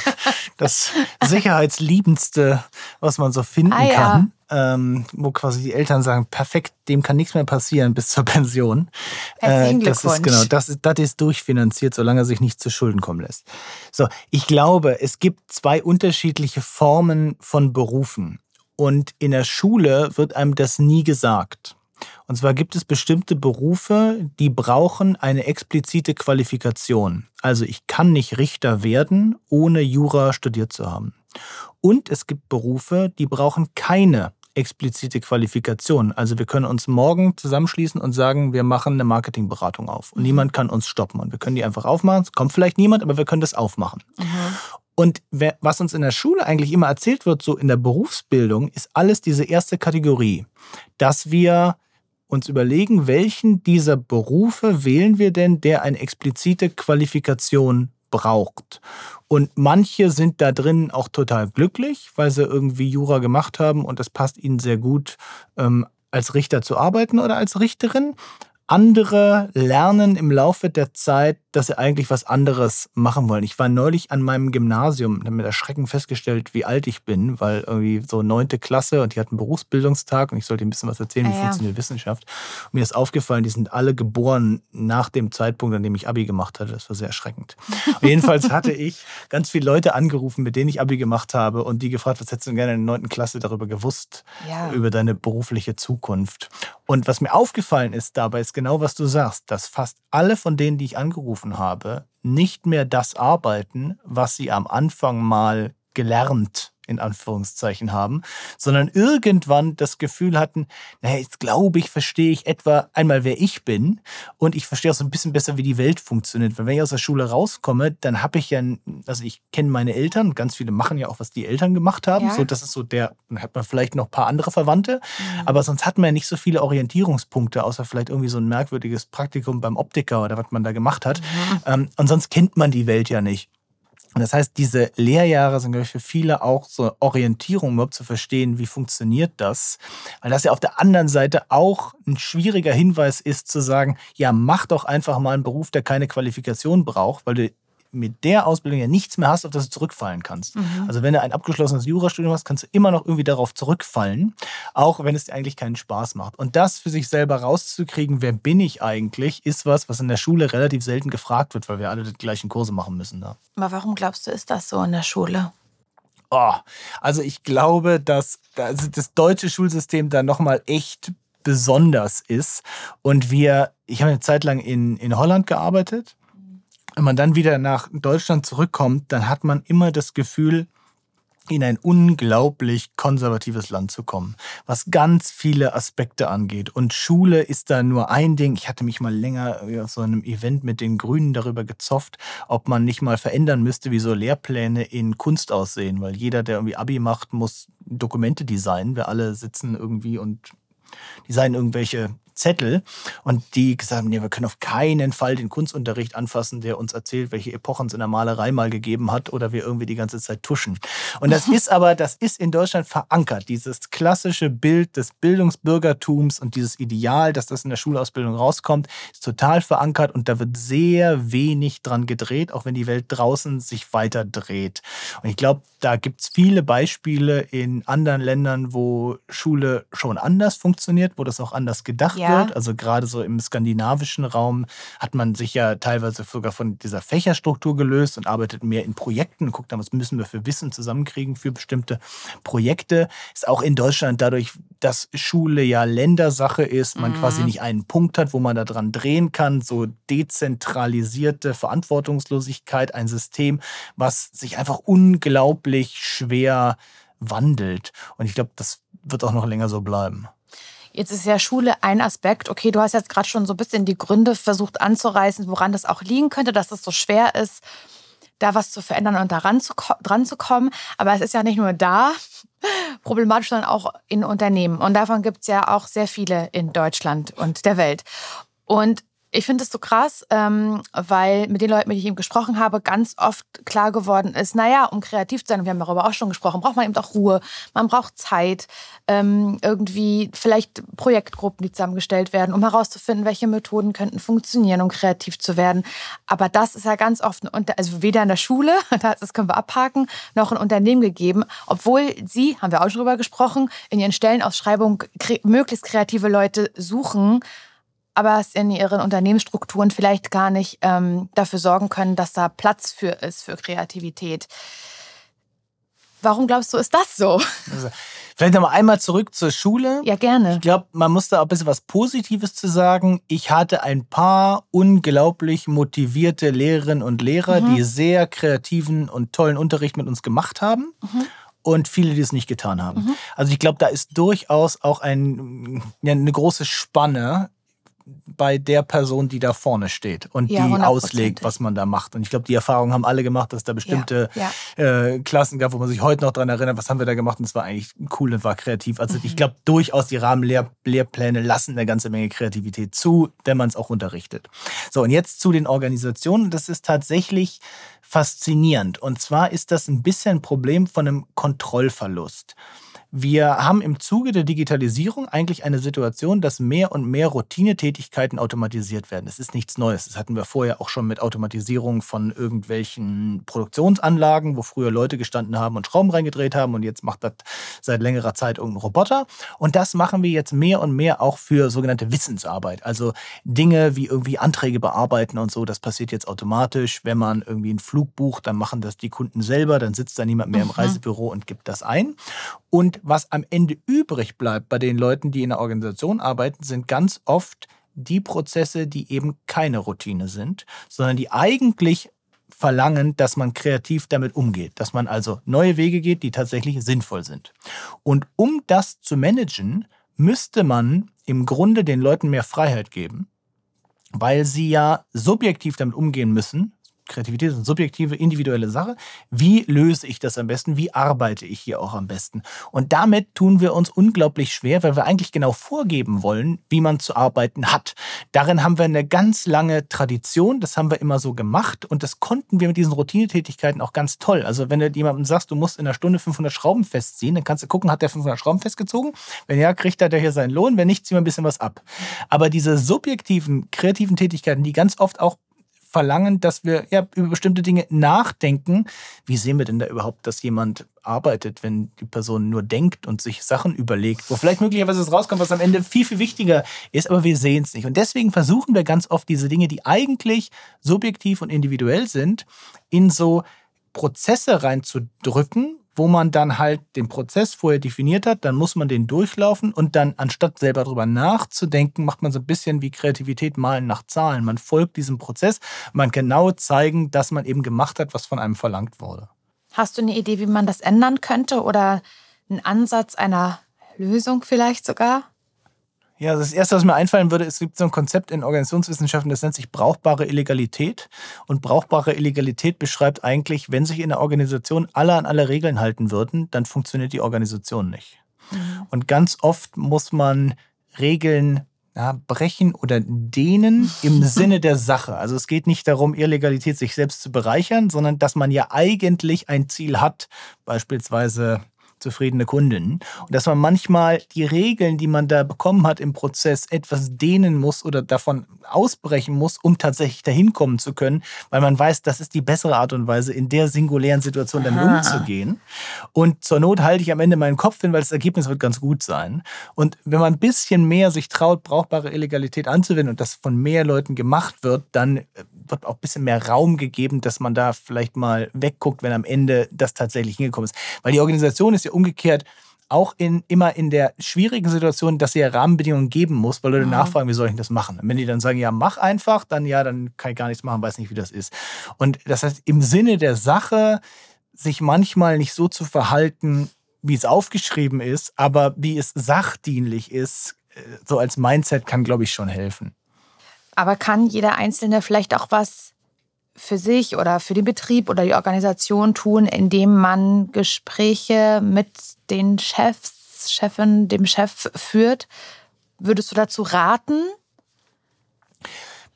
das sicherheitsliebendste, was man so finden ah, ja. kann. Ähm, wo quasi die Eltern sagen, perfekt, dem kann nichts mehr passieren bis zur Pension. Äh, das ist genau, das, das ist durchfinanziert, solange er sich nicht zu Schulden kommen lässt. So, ich glaube, es gibt zwei unterschiedliche Formen von Berufen. Und in der Schule wird einem das nie gesagt. Und zwar gibt es bestimmte Berufe, die brauchen eine explizite Qualifikation. Also ich kann nicht Richter werden, ohne Jura studiert zu haben. Und es gibt Berufe, die brauchen keine explizite Qualifikation. Also wir können uns morgen zusammenschließen und sagen, wir machen eine Marketingberatung auf. Und mhm. niemand kann uns stoppen. Und wir können die einfach aufmachen. Es kommt vielleicht niemand, aber wir können das aufmachen. Mhm. Und was uns in der Schule eigentlich immer erzählt wird, so in der Berufsbildung, ist alles diese erste Kategorie, dass wir uns überlegen, welchen dieser Berufe wählen wir denn, der eine explizite Qualifikation braucht. Und manche sind da drin auch total glücklich, weil sie irgendwie Jura gemacht haben und das passt ihnen sehr gut, ähm, als Richter zu arbeiten oder als Richterin. Andere lernen im Laufe der Zeit, dass sie eigentlich was anderes machen wollen. Ich war neulich an meinem Gymnasium und habe mit Erschrecken festgestellt, wie alt ich bin, weil irgendwie so neunte Klasse und die hatten Berufsbildungstag und ich sollte ein bisschen was erzählen, wie ja, funktioniert Wissenschaft. Und mir ist aufgefallen, die sind alle geboren nach dem Zeitpunkt, an dem ich Abi gemacht hatte. Das war sehr erschreckend. Und jedenfalls hatte ich ganz viele Leute angerufen, mit denen ich Abi gemacht habe und die gefragt, was hättest du gerne in der neunten Klasse darüber gewusst, ja. über deine berufliche Zukunft. Und was mir aufgefallen ist dabei, ist genau, was du sagst, dass fast alle von denen, die ich angerufen habe, nicht mehr das arbeiten, was sie am Anfang mal gelernt in Anführungszeichen haben, sondern irgendwann das Gefühl hatten, naja, jetzt glaube ich, verstehe ich etwa einmal, wer ich bin und ich verstehe auch so ein bisschen besser, wie die Welt funktioniert. Weil wenn ich aus der Schule rauskomme, dann habe ich ja, also ich kenne meine Eltern, ganz viele machen ja auch, was die Eltern gemacht haben. Ja. So, das ist so der, dann hat man vielleicht noch ein paar andere Verwandte, mhm. aber sonst hat man ja nicht so viele Orientierungspunkte, außer vielleicht irgendwie so ein merkwürdiges Praktikum beim Optiker oder was man da gemacht hat. Mhm. Ähm, und sonst kennt man die Welt ja nicht. Und das heißt, diese Lehrjahre sind, ich, für viele auch so Orientierung, überhaupt zu verstehen, wie funktioniert das. Weil das ja auf der anderen Seite auch ein schwieriger Hinweis ist, zu sagen, ja, mach doch einfach mal einen Beruf, der keine Qualifikation braucht, weil du mit der Ausbildung ja nichts mehr hast, auf das du zurückfallen kannst. Mhm. Also wenn du ein abgeschlossenes Jurastudium hast, kannst du immer noch irgendwie darauf zurückfallen, auch wenn es dir eigentlich keinen Spaß macht. Und das für sich selber rauszukriegen, wer bin ich eigentlich, ist was, was in der Schule relativ selten gefragt wird, weil wir alle die gleichen Kurse machen müssen da. Aber warum glaubst du, ist das so in der Schule? Oh, also ich glaube, dass das deutsche Schulsystem da nochmal echt besonders ist. Und wir, ich habe eine Zeit lang in, in Holland gearbeitet wenn man dann wieder nach Deutschland zurückkommt, dann hat man immer das Gefühl, in ein unglaublich konservatives Land zu kommen, was ganz viele Aspekte angeht. Und Schule ist da nur ein Ding. Ich hatte mich mal länger auf so einem Event mit den Grünen darüber gezofft, ob man nicht mal verändern müsste, wie so Lehrpläne in Kunst aussehen, weil jeder, der irgendwie Abi macht, muss Dokumente designen. Wir alle sitzen irgendwie und designen irgendwelche Zettel und die gesagt haben, nee, wir können auf keinen Fall den Kunstunterricht anfassen, der uns erzählt, welche Epochen es in der Malerei mal gegeben hat oder wir irgendwie die ganze Zeit tuschen. Und das ist aber, das ist in Deutschland verankert, dieses klassische Bild des Bildungsbürgertums und dieses Ideal, dass das in der Schulausbildung rauskommt, ist total verankert und da wird sehr wenig dran gedreht, auch wenn die Welt draußen sich weiter dreht. Und ich glaube, da gibt es viele Beispiele in anderen Ländern, wo Schule schon anders funktioniert, wo das auch anders gedacht ja. wird. Also gerade so im skandinavischen Raum hat man sich ja teilweise sogar von dieser Fächerstruktur gelöst und arbeitet mehr in Projekten. Guckt dann, was müssen wir für Wissen zusammenkriegen für bestimmte Projekte. Ist auch in Deutschland dadurch, dass Schule ja Ländersache ist, man mhm. quasi nicht einen Punkt hat, wo man da dran drehen kann. So dezentralisierte Verantwortungslosigkeit, ein System, was sich einfach unglaublich schwer wandelt. Und ich glaube, das wird auch noch länger so bleiben. Jetzt ist ja Schule ein Aspekt. Okay, du hast jetzt gerade schon so ein bisschen die Gründe versucht anzureißen, woran das auch liegen könnte, dass es so schwer ist, da was zu verändern und daran zu, dran zu kommen. Aber es ist ja nicht nur da problematisch, sondern auch in Unternehmen. Und davon gibt es ja auch sehr viele in Deutschland und der Welt. Und ich finde es so krass, ähm, weil mit den Leuten, mit denen ich eben gesprochen habe, ganz oft klar geworden ist, naja, um kreativ zu sein, wir haben darüber auch schon gesprochen, braucht man eben auch Ruhe, man braucht Zeit, ähm, irgendwie vielleicht Projektgruppen, die zusammengestellt werden, um herauszufinden, welche Methoden könnten funktionieren, um kreativ zu werden. Aber das ist ja ganz oft, also weder in der Schule, das können wir abhaken, noch ein Unternehmen gegeben, obwohl sie, haben wir auch schon drüber gesprochen, in ihren Stellenausschreibungen möglichst kreative Leute suchen aber es in ihren Unternehmensstrukturen vielleicht gar nicht ähm, dafür sorgen können, dass da Platz für ist für Kreativität. Warum glaubst du, ist das so? Also, vielleicht noch einmal zurück zur Schule. Ja, gerne. Ich glaube, man muss da auch ein bisschen was Positives zu sagen. Ich hatte ein paar unglaublich motivierte Lehrerinnen und Lehrer, mhm. die sehr kreativen und tollen Unterricht mit uns gemacht haben. Mhm. und viele, die es nicht getan haben. Mhm. Also ich glaube, da ist durchaus auch ein, ja, eine große Spanne bei der Person, die da vorne steht und ja, die auslegt, was man da macht. Und ich glaube, die Erfahrung haben alle gemacht, dass da bestimmte ja, ja. Äh, Klassen gab, wo man sich heute noch daran erinnert, was haben wir da gemacht und es war eigentlich cool und war kreativ. Also mhm. ich glaube durchaus, die Rahmenlehrpläne lassen eine ganze Menge Kreativität zu, wenn man es auch unterrichtet. So, und jetzt zu den Organisationen. Das ist tatsächlich faszinierend. Und zwar ist das ein bisschen ein Problem von einem Kontrollverlust. Wir haben im Zuge der Digitalisierung eigentlich eine Situation, dass mehr und mehr Routinetätigkeiten automatisiert werden. Das ist nichts Neues. Das hatten wir vorher auch schon mit Automatisierung von irgendwelchen Produktionsanlagen, wo früher Leute gestanden haben und Schrauben reingedreht haben und jetzt macht das seit längerer Zeit irgendein Roboter. Und das machen wir jetzt mehr und mehr auch für sogenannte Wissensarbeit. Also Dinge wie irgendwie Anträge bearbeiten und so, das passiert jetzt automatisch. Wenn man irgendwie einen Flug bucht, dann machen das die Kunden selber, dann sitzt da niemand mehr im mhm. Reisebüro und gibt das ein. Und was am Ende übrig bleibt bei den Leuten, die in der Organisation arbeiten, sind ganz oft die Prozesse, die eben keine Routine sind, sondern die eigentlich verlangen, dass man kreativ damit umgeht, dass man also neue Wege geht, die tatsächlich sinnvoll sind. Und um das zu managen, müsste man im Grunde den Leuten mehr Freiheit geben, weil sie ja subjektiv damit umgehen müssen, Kreativität ist eine subjektive, individuelle Sache. Wie löse ich das am besten? Wie arbeite ich hier auch am besten? Und damit tun wir uns unglaublich schwer, weil wir eigentlich genau vorgeben wollen, wie man zu arbeiten hat. Darin haben wir eine ganz lange Tradition. Das haben wir immer so gemacht. Und das konnten wir mit diesen Routinetätigkeiten auch ganz toll. Also wenn du jemandem sagst, du musst in einer Stunde 500 Schrauben festziehen, dann kannst du gucken, hat der 500 Schrauben festgezogen? Wenn ja, kriegt er hier seinen Lohn. Wenn nicht, ziehen wir ein bisschen was ab. Aber diese subjektiven, kreativen Tätigkeiten, die ganz oft auch verlangen, dass wir ja, über bestimmte Dinge nachdenken. Wie sehen wir denn da überhaupt, dass jemand arbeitet, wenn die Person nur denkt und sich Sachen überlegt, wo vielleicht möglicherweise es rauskommt, was am Ende viel, viel wichtiger ist, aber wir sehen es nicht. Und deswegen versuchen wir ganz oft diese Dinge, die eigentlich subjektiv und individuell sind, in so Prozesse reinzudrücken, wo man dann halt den Prozess vorher definiert hat, dann muss man den durchlaufen und dann anstatt selber darüber nachzudenken, macht man so ein bisschen wie Kreativität malen nach Zahlen. Man folgt diesem Prozess, man genau zeigen, dass man eben gemacht hat, was von einem verlangt wurde. Hast du eine Idee, wie man das ändern könnte oder einen Ansatz einer Lösung vielleicht sogar? Ja, das Erste, was mir einfallen würde, es gibt so ein Konzept in Organisationswissenschaften, das nennt sich brauchbare Illegalität. Und brauchbare Illegalität beschreibt eigentlich, wenn sich in der Organisation alle an alle Regeln halten würden, dann funktioniert die Organisation nicht. Mhm. Und ganz oft muss man Regeln ja, brechen oder dehnen im Sinne der Sache. Also es geht nicht darum, Illegalität sich selbst zu bereichern, sondern dass man ja eigentlich ein Ziel hat, beispielsweise zufriedene Kunden. Und dass man manchmal die Regeln, die man da bekommen hat im Prozess, etwas dehnen muss oder davon ausbrechen muss, um tatsächlich dahin kommen zu können, weil man weiß, das ist die bessere Art und Weise, in der singulären Situation damit Aha. umzugehen. Und zur Not halte ich am Ende meinen Kopf hin, weil das Ergebnis wird ganz gut sein. Und wenn man ein bisschen mehr sich traut, brauchbare Illegalität anzuwenden und das von mehr Leuten gemacht wird, dann äh, wird auch ein bisschen mehr Raum gegeben, dass man da vielleicht mal wegguckt, wenn am Ende das tatsächlich hingekommen ist. Weil die Organisation ist ja umgekehrt auch in, immer in der schwierigen Situation, dass sie ja Rahmenbedingungen geben muss, weil Leute mhm. nachfragen, wie soll ich das machen? Und wenn die dann sagen, ja, mach einfach, dann ja, dann kann ich gar nichts machen, weiß nicht, wie das ist. Und das heißt, im Sinne der Sache, sich manchmal nicht so zu verhalten, wie es aufgeschrieben ist, aber wie es sachdienlich ist, äh, so als Mindset kann, glaube ich, schon helfen. Aber kann jeder Einzelne vielleicht auch was für sich oder für den Betrieb oder die Organisation tun, indem man Gespräche mit den Chefs, Chefin, dem Chef führt? Würdest du dazu raten?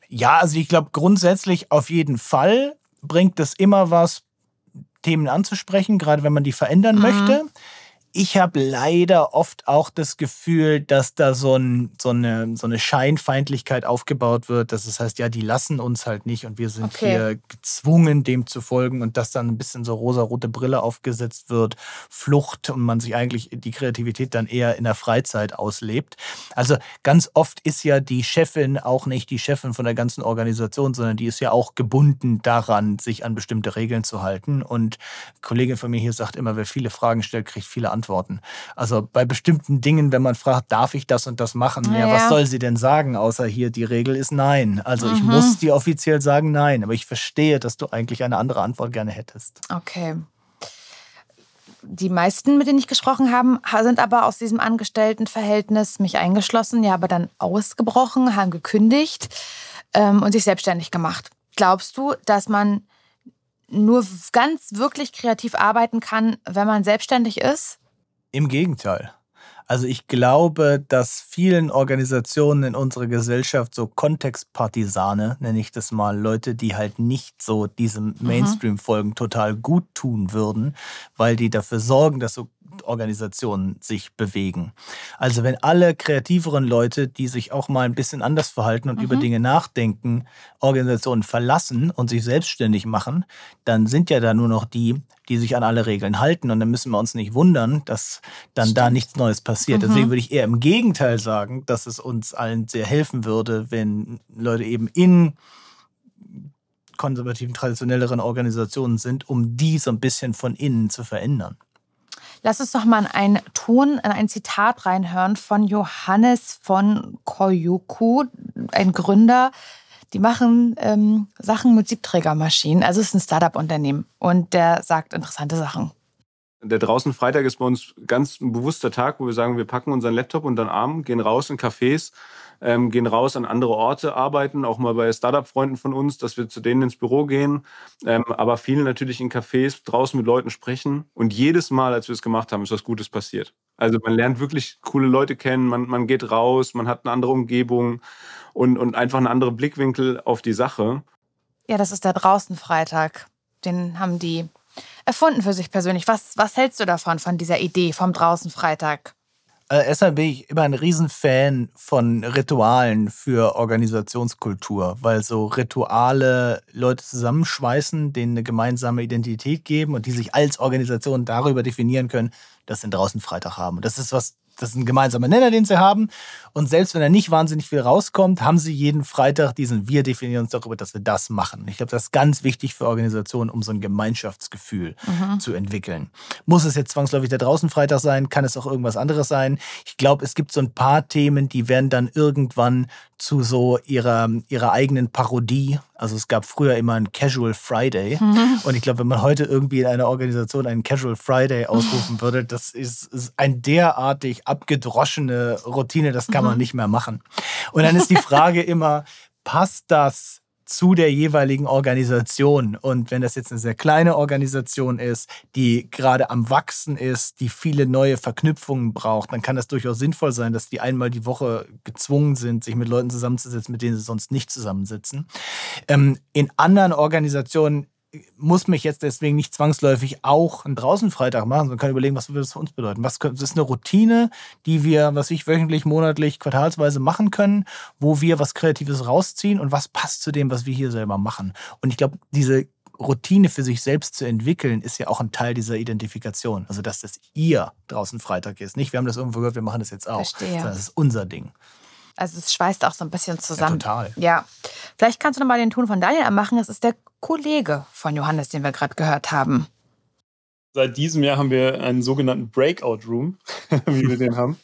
Ja, also ich glaube grundsätzlich auf jeden Fall bringt es immer was, Themen anzusprechen, gerade wenn man die verändern mhm. möchte ich habe leider oft auch das Gefühl, dass da so, ein, so, eine, so eine Scheinfeindlichkeit aufgebaut wird. Dass es heißt, ja, die lassen uns halt nicht und wir sind okay. hier gezwungen, dem zu folgen und dass dann ein bisschen so rosa-rote Brille aufgesetzt wird, Flucht und man sich eigentlich die Kreativität dann eher in der Freizeit auslebt. Also ganz oft ist ja die Chefin auch nicht die Chefin von der ganzen Organisation, sondern die ist ja auch gebunden daran, sich an bestimmte Regeln zu halten. Und eine Kollegin von mir hier sagt immer, wer viele Fragen stellt, kriegt viele Antworten. Antworten. Also bei bestimmten Dingen, wenn man fragt, darf ich das und das machen, ja, ja was soll sie denn sagen, außer hier die Regel ist nein. Also mhm. ich muss dir offiziell sagen nein, aber ich verstehe, dass du eigentlich eine andere Antwort gerne hättest. Okay. die meisten, mit denen ich gesprochen habe, sind aber aus diesem Angestelltenverhältnis, mich eingeschlossen, ja, aber dann ausgebrochen, haben gekündigt ähm, und sich selbstständig gemacht. Glaubst du, dass man nur ganz wirklich kreativ arbeiten kann, wenn man selbstständig ist? Im Gegenteil. Also ich glaube, dass vielen Organisationen in unserer Gesellschaft so Kontextpartisane, nenne ich das mal, Leute, die halt nicht so diesem mhm. Mainstream folgen, total gut tun würden, weil die dafür sorgen, dass so Organisationen sich bewegen. Also wenn alle kreativeren Leute, die sich auch mal ein bisschen anders verhalten und mhm. über Dinge nachdenken, Organisationen verlassen und sich selbstständig machen, dann sind ja da nur noch die, die sich an alle Regeln halten. Und dann müssen wir uns nicht wundern, dass dann Stimmt. da nichts Neues passiert. Mhm. Deswegen würde ich eher im Gegenteil sagen, dass es uns allen sehr helfen würde, wenn Leute eben in konservativen, traditionelleren Organisationen sind, um die so ein bisschen von innen zu verändern. Lass uns noch mal in einen Ton, in ein Zitat reinhören von Johannes von Koyuku, ein Gründer. Die machen ähm, Sachen mit Siebträgermaschinen. Also es ist ein Startup-Unternehmen und der sagt interessante Sachen. Der draußen Freitag ist bei uns ganz ein bewusster Tag, wo wir sagen, wir packen unseren Laptop unter den Arm, gehen raus in Cafés, ähm, gehen raus an andere Orte, arbeiten, auch mal bei Startup-Freunden von uns, dass wir zu denen ins Büro gehen, ähm, aber viel natürlich in Cafés, draußen mit Leuten sprechen. Und jedes Mal, als wir es gemacht haben, ist was Gutes passiert. Also man lernt wirklich coole Leute kennen, man, man geht raus, man hat eine andere Umgebung und, und einfach einen anderen Blickwinkel auf die Sache. Ja, das ist der draußen Freitag. Den haben die erfunden für sich persönlich. Was, was hältst du davon, von dieser Idee vom draußen Freitag? Also erstmal bin ich immer ein Riesenfan von Ritualen für Organisationskultur, weil so Rituale Leute zusammenschweißen, denen eine gemeinsame Identität geben und die sich als Organisation darüber definieren können, dass sie draußen Freitag haben. Und das ist was das ist ein gemeinsamer Nenner, den sie haben. Und selbst wenn er nicht wahnsinnig viel rauskommt, haben sie jeden Freitag diesen Wir definieren uns darüber, dass wir das machen. Ich glaube, das ist ganz wichtig für Organisationen, um so ein Gemeinschaftsgefühl mhm. zu entwickeln. Muss es jetzt zwangsläufig der draußen Freitag sein? Kann es auch irgendwas anderes sein? Ich glaube, es gibt so ein paar Themen, die werden dann irgendwann zu so ihrer, ihrer eigenen Parodie. Also es gab früher immer einen Casual Friday. Mhm. Und ich glaube, wenn man heute irgendwie in einer Organisation einen Casual Friday ausrufen würde, das ist, ist ein derartig abgedroschene Routine, das kann mhm. man nicht mehr machen. Und dann ist die Frage immer, passt das zu der jeweiligen Organisation. Und wenn das jetzt eine sehr kleine Organisation ist, die gerade am Wachsen ist, die viele neue Verknüpfungen braucht, dann kann das durchaus sinnvoll sein, dass die einmal die Woche gezwungen sind, sich mit Leuten zusammenzusetzen, mit denen sie sonst nicht zusammensitzen. Ähm, in anderen Organisationen muss mich jetzt deswegen nicht zwangsläufig auch einen Draußenfreitag machen, sondern kann überlegen, was würde das für uns bedeuten. Was das ist eine Routine, die wir, was ich wöchentlich, monatlich, quartalsweise machen können, wo wir was Kreatives rausziehen und was passt zu dem, was wir hier selber machen. Und ich glaube, diese Routine für sich selbst zu entwickeln, ist ja auch ein Teil dieser Identifikation. Also, dass das ihr draußen Freitag ist. Nicht, wir haben das irgendwo gehört, wir machen das jetzt auch. Verstehe. Sondern das ist unser Ding. Also es schweißt auch so ein bisschen zusammen. Ja, total. Ja. Vielleicht kannst du noch mal den Ton von Daniel machen. Das ist der Kollege von Johannes, den wir gerade gehört haben. Seit diesem Jahr haben wir einen sogenannten Breakout Room, wie wir den haben.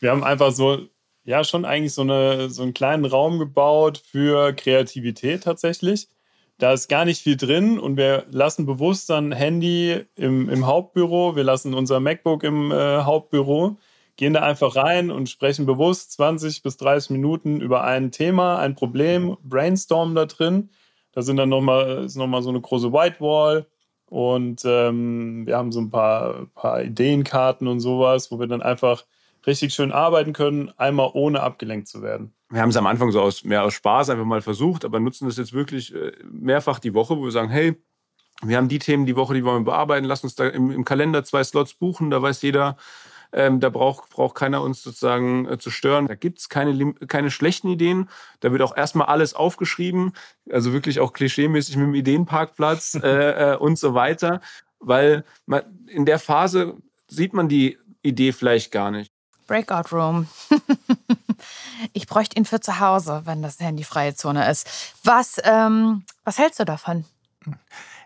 Wir haben einfach so, ja, schon eigentlich so, eine, so einen kleinen Raum gebaut für Kreativität tatsächlich. Da ist gar nicht viel drin und wir lassen bewusst dann Handy im, im Hauptbüro, wir lassen unser MacBook im äh, Hauptbüro, gehen da einfach rein und sprechen bewusst 20 bis 30 Minuten über ein Thema, ein Problem, brainstormen da drin da sind dann nochmal, ist so eine große Whitewall und ähm, wir haben so ein paar, paar Ideenkarten und sowas, wo wir dann einfach richtig schön arbeiten können, einmal ohne abgelenkt zu werden. Wir haben es am Anfang so aus, mehr aus Spaß einfach mal versucht, aber nutzen das jetzt wirklich äh, mehrfach die Woche, wo wir sagen, hey, wir haben die Themen die Woche, die wollen wir bearbeiten, lass uns da im, im Kalender zwei Slots buchen, da weiß jeder, ähm, da braucht, braucht keiner uns sozusagen äh, zu stören. Da gibt es keine, keine schlechten Ideen. Da wird auch erstmal alles aufgeschrieben, also wirklich auch klischeemäßig mit dem Ideenparkplatz äh, äh, und so weiter. Weil man, in der Phase sieht man die Idee vielleicht gar nicht. Breakout Room. ich bräuchte ihn für zu Hause, wenn das eine handyfreie Zone ist. Was, ähm, was hältst du davon?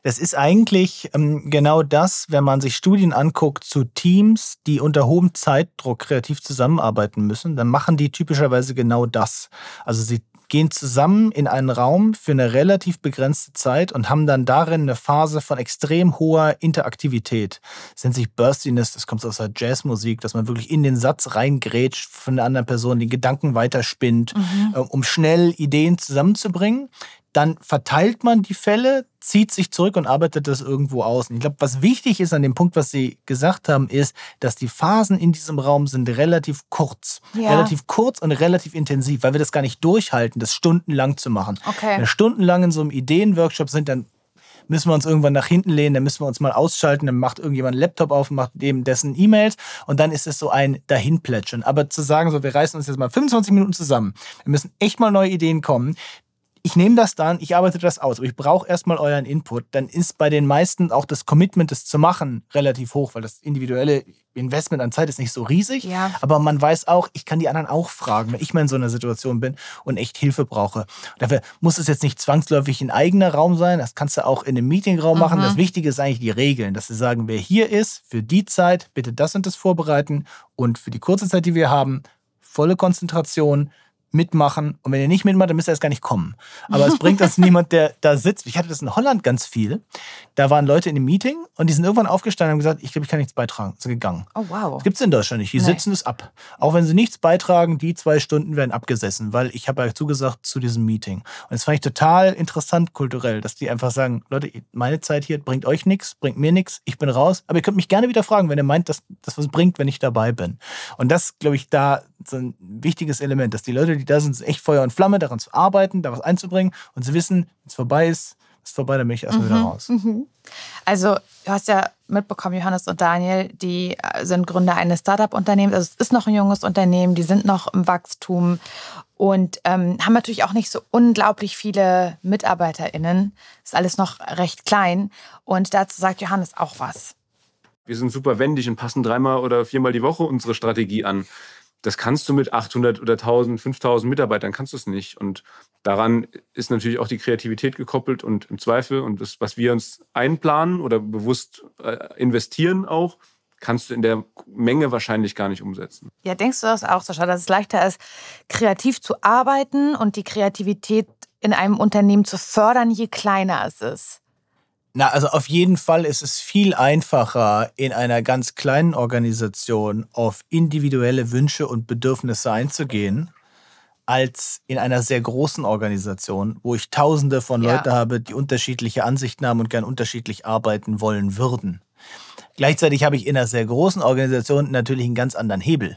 Das ist eigentlich ähm, genau das, wenn man sich Studien anguckt zu Teams, die unter hohem Zeitdruck kreativ zusammenarbeiten müssen, dann machen die typischerweise genau das. Also sie gehen zusammen in einen Raum für eine relativ begrenzte Zeit und haben dann darin eine Phase von extrem hoher Interaktivität. Das nennt sich Burstiness, das kommt aus der Jazzmusik, dass man wirklich in den Satz reingrätscht von der anderen Person, den Gedanken weiterspinnt, mhm. Äh, um schnell Ideen zusammenzubringen dann verteilt man die Fälle, zieht sich zurück und arbeitet das irgendwo aus. Und ich glaube, was wichtig ist an dem Punkt, was Sie gesagt haben, ist, dass die Phasen in diesem Raum sind relativ kurz. Ja. Relativ kurz und relativ intensiv, weil wir das gar nicht durchhalten, das stundenlang zu machen. Okay. Wenn wir stundenlang in so einem Ideenworkshop sind, dann müssen wir uns irgendwann nach hinten lehnen, dann müssen wir uns mal ausschalten, dann macht irgendjemand einen Laptop auf und macht dem dessen E-Mails und dann ist es so ein Dahinplätschern. Aber zu sagen, so, wir reißen uns jetzt mal 25 Minuten zusammen, wir müssen echt mal neue Ideen kommen, ich nehme das dann, ich arbeite das aus, aber ich brauche erstmal euren Input. Dann ist bei den meisten auch das Commitment, das zu machen, relativ hoch, weil das individuelle Investment an Zeit ist nicht so riesig. Ja. Aber man weiß auch, ich kann die anderen auch fragen, wenn ich mal in so einer Situation bin und echt Hilfe brauche. Dafür muss es jetzt nicht zwangsläufig ein eigener Raum sein. Das kannst du auch in einem Meetingraum mhm. machen. Das Wichtige ist eigentlich die Regeln, dass sie sagen, wer hier ist, für die Zeit bitte das und das vorbereiten und für die kurze Zeit, die wir haben, volle Konzentration mitmachen. Und wenn ihr nicht mitmacht, dann müsst ihr erst gar nicht kommen. Aber es bringt uns niemand, der da sitzt. Ich hatte das in Holland ganz viel. Da waren Leute in einem Meeting und die sind irgendwann aufgestanden und haben gesagt, ich glaube, ich kann nichts beitragen. Sind gegangen. Oh, wow. Das gibt es in Deutschland nicht. Die nee. sitzen es ab. Auch wenn sie nichts beitragen, die zwei Stunden werden abgesessen, weil ich habe ja zugesagt zu diesem Meeting. Und das fand ich total interessant kulturell, dass die einfach sagen, Leute, meine Zeit hier bringt euch nichts, bringt mir nichts, ich bin raus. Aber ihr könnt mich gerne wieder fragen, wenn ihr meint, dass das was bringt, wenn ich dabei bin. Und das, glaube ich, da so ein wichtiges Element, dass die Leute, die da sind, sind echt Feuer und Flamme, daran zu arbeiten, da was einzubringen und zu wissen, wenn es vorbei ist, ist vorbei, dann bin ich erstmal mhm. wieder raus. Mhm. Also, du hast ja mitbekommen, Johannes und Daniel, die äh, sind Gründer eines Startup-Unternehmens. Also, es ist noch ein junges Unternehmen, die sind noch im Wachstum und ähm, haben natürlich auch nicht so unglaublich viele MitarbeiterInnen. Ist alles noch recht klein. Und dazu sagt Johannes auch was. Wir sind super wendig und passen dreimal oder viermal die Woche unsere Strategie an das kannst du mit 800 oder 1000, 5000 Mitarbeitern, kannst du es nicht. Und daran ist natürlich auch die Kreativität gekoppelt und im Zweifel und das, was wir uns einplanen oder bewusst äh, investieren auch, kannst du in der Menge wahrscheinlich gar nicht umsetzen. Ja, denkst du das auch, Sascha, dass es leichter ist, kreativ zu arbeiten und die Kreativität in einem Unternehmen zu fördern, je kleiner es ist? Na, also auf jeden Fall ist es viel einfacher, in einer ganz kleinen Organisation auf individuelle Wünsche und Bedürfnisse einzugehen, als in einer sehr großen Organisation, wo ich tausende von ja. Leuten habe, die unterschiedliche Ansichten haben und gern unterschiedlich arbeiten wollen würden. Gleichzeitig habe ich in einer sehr großen Organisation natürlich einen ganz anderen Hebel.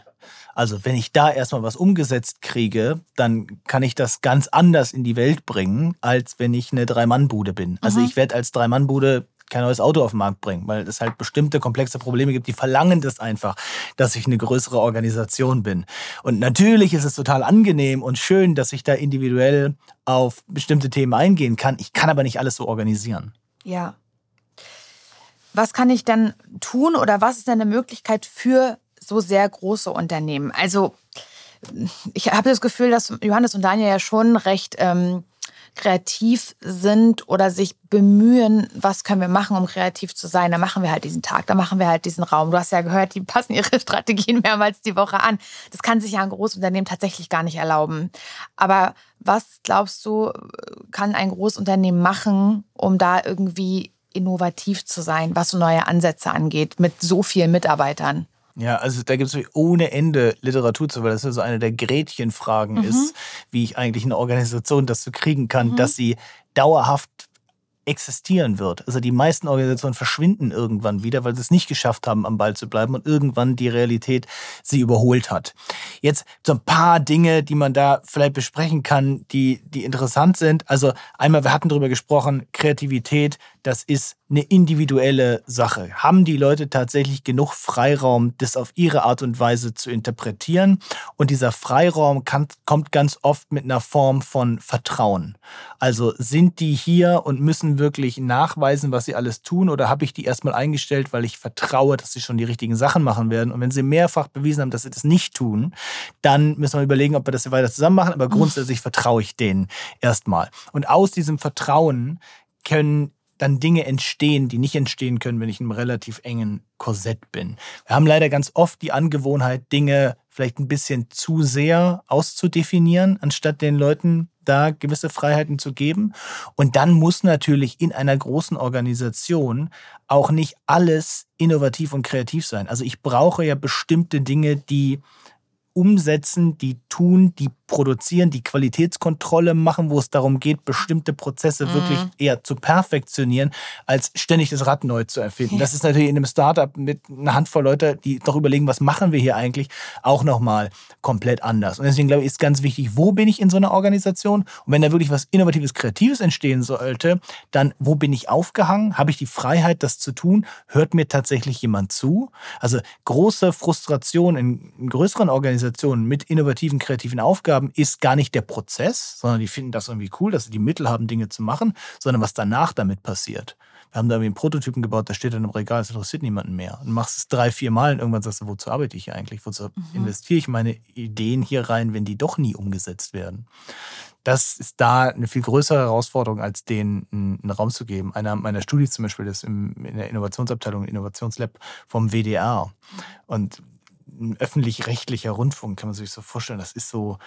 Also wenn ich da erstmal was umgesetzt kriege, dann kann ich das ganz anders in die Welt bringen, als wenn ich eine Drei-Mann-Bude bin. Also mhm. ich werde als Drei-Mann-Bude kein neues Auto auf den Markt bringen, weil es halt bestimmte komplexe Probleme gibt, die verlangen das einfach, dass ich eine größere Organisation bin. Und natürlich ist es total angenehm und schön, dass ich da individuell auf bestimmte Themen eingehen kann. Ich kann aber nicht alles so organisieren. Ja. Was kann ich dann tun oder was ist denn eine Möglichkeit für so sehr große Unternehmen. Also ich habe das Gefühl, dass Johannes und Daniel ja schon recht ähm, kreativ sind oder sich bemühen, was können wir machen, um kreativ zu sein. Da machen wir halt diesen Tag, da machen wir halt diesen Raum. Du hast ja gehört, die passen ihre Strategien mehrmals die Woche an. Das kann sich ja ein Großunternehmen tatsächlich gar nicht erlauben. Aber was glaubst du, kann ein Großunternehmen machen, um da irgendwie innovativ zu sein, was so neue Ansätze angeht, mit so vielen Mitarbeitern? Ja, also da gibt es ohne Ende Literatur zu, weil das ja so eine der Gretchenfragen mhm. ist, wie ich eigentlich eine Organisation so kriegen kann, mhm. dass sie dauerhaft existieren wird. Also die meisten Organisationen verschwinden irgendwann wieder, weil sie es nicht geschafft haben, am Ball zu bleiben und irgendwann die Realität sie überholt hat. Jetzt so ein paar Dinge, die man da vielleicht besprechen kann, die, die interessant sind. Also einmal, wir hatten darüber gesprochen, Kreativität, das ist eine individuelle Sache. Haben die Leute tatsächlich genug Freiraum, das auf ihre Art und Weise zu interpretieren? Und dieser Freiraum kann, kommt ganz oft mit einer Form von Vertrauen. Also sind die hier und müssen wirklich nachweisen, was sie alles tun? Oder habe ich die erstmal eingestellt, weil ich vertraue, dass sie schon die richtigen Sachen machen werden? Und wenn sie mehrfach bewiesen haben, dass sie das nicht tun, dann müssen wir überlegen, ob wir das weiter zusammen machen. Aber grundsätzlich vertraue ich denen erstmal. Und aus diesem Vertrauen können dann Dinge entstehen, die nicht entstehen können, wenn ich in einem relativ engen Korsett bin. Wir haben leider ganz oft die Angewohnheit, Dinge vielleicht ein bisschen zu sehr auszudefinieren, anstatt den Leuten da gewisse Freiheiten zu geben. Und dann muss natürlich in einer großen Organisation auch nicht alles innovativ und kreativ sein. Also ich brauche ja bestimmte Dinge, die umsetzen, die tun, die produzieren, die Qualitätskontrolle machen, wo es darum geht, bestimmte Prozesse mhm. wirklich eher zu perfektionieren, als ständig das Rad neu zu erfinden. Ja. Das ist natürlich in einem Startup mit einer Handvoll Leute, die doch überlegen, was machen wir hier eigentlich, auch nochmal komplett anders. Und deswegen glaube ich, ist ganz wichtig, wo bin ich in so einer Organisation? Und wenn da wirklich was Innovatives, Kreatives entstehen sollte, dann wo bin ich aufgehangen? Habe ich die Freiheit, das zu tun? Hört mir tatsächlich jemand zu? Also große Frustration in, in größeren Organisationen mit innovativen, kreativen Aufgaben haben, ist gar nicht der Prozess, sondern die finden das irgendwie cool, dass sie die Mittel haben, Dinge zu machen, sondern was danach damit passiert. Wir haben da irgendwie einen Prototypen gebaut, der steht dann im Regal, das interessiert niemanden mehr. Und machst es drei, vier Mal und irgendwann sagst du, wozu arbeite ich hier eigentlich? Wozu mhm. investiere ich meine Ideen hier rein, wenn die doch nie umgesetzt werden? Das ist da eine viel größere Herausforderung, als denen einen Raum zu geben. Einer meiner Studien zum Beispiel ist in der Innovationsabteilung, Innovationslab vom WDR. Und ein öffentlich-rechtlicher Rundfunk, kann man sich so vorstellen. Das ist so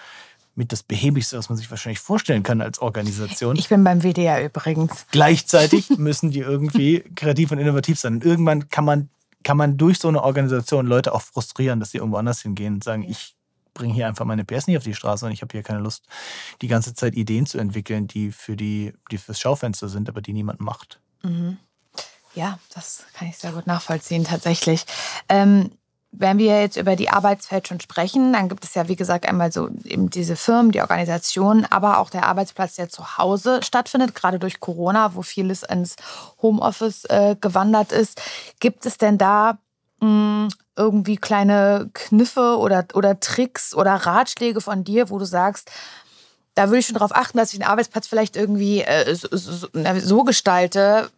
mit das Behäbigste, was man sich wahrscheinlich vorstellen kann als Organisation. Ich bin beim WDR übrigens. Gleichzeitig müssen die irgendwie kreativ und innovativ sein. Und irgendwann kann man, kann man durch so eine Organisation Leute auch frustrieren, dass sie irgendwo anders hingehen und sagen, ich bringe hier einfach meine PS nicht auf die Straße und ich habe hier keine Lust, die ganze Zeit Ideen zu entwickeln, die für die, die fürs Schaufenster sind, aber die niemand macht. Mhm. Ja, das kann ich sehr gut nachvollziehen, tatsächlich. Ähm, wenn wir jetzt über die Arbeitswelt schon sprechen, dann gibt es ja, wie gesagt, einmal so eben diese Firmen, die Organisationen, aber auch der Arbeitsplatz, der zu Hause stattfindet, gerade durch Corona, wo vieles ins Homeoffice äh, gewandert ist. Gibt es denn da mh, hm, irgendwie kleine Kniffe oder, oder Tricks oder Ratschläge von dir, wo du sagst, da würde ich schon darauf achten, dass ich den Arbeitsplatz vielleicht irgendwie äh, so, so, so gestalte,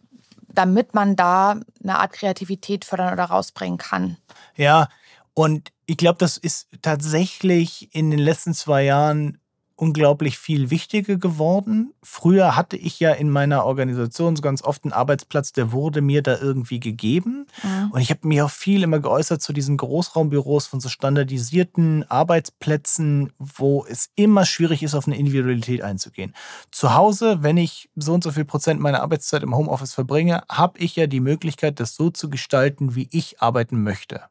damit man da eine Art Kreativität fördern oder rausbringen kann. Ja, und ich glaube, das ist tatsächlich in den letzten zwei Jahren unglaublich viel wichtiger geworden. Früher hatte ich ja in meiner Organisation so ganz oft einen Arbeitsplatz, der wurde mir da irgendwie gegeben. Mhm. Und ich habe mich auch viel immer geäußert zu diesen Großraumbüros von so standardisierten Arbeitsplätzen, wo es immer schwierig ist, auf eine Individualität einzugehen. Zu Hause, wenn ich so und so viel Prozent meiner Arbeitszeit im Homeoffice verbringe, habe ich ja die Möglichkeit, das so zu gestalten, wie ich arbeiten möchte.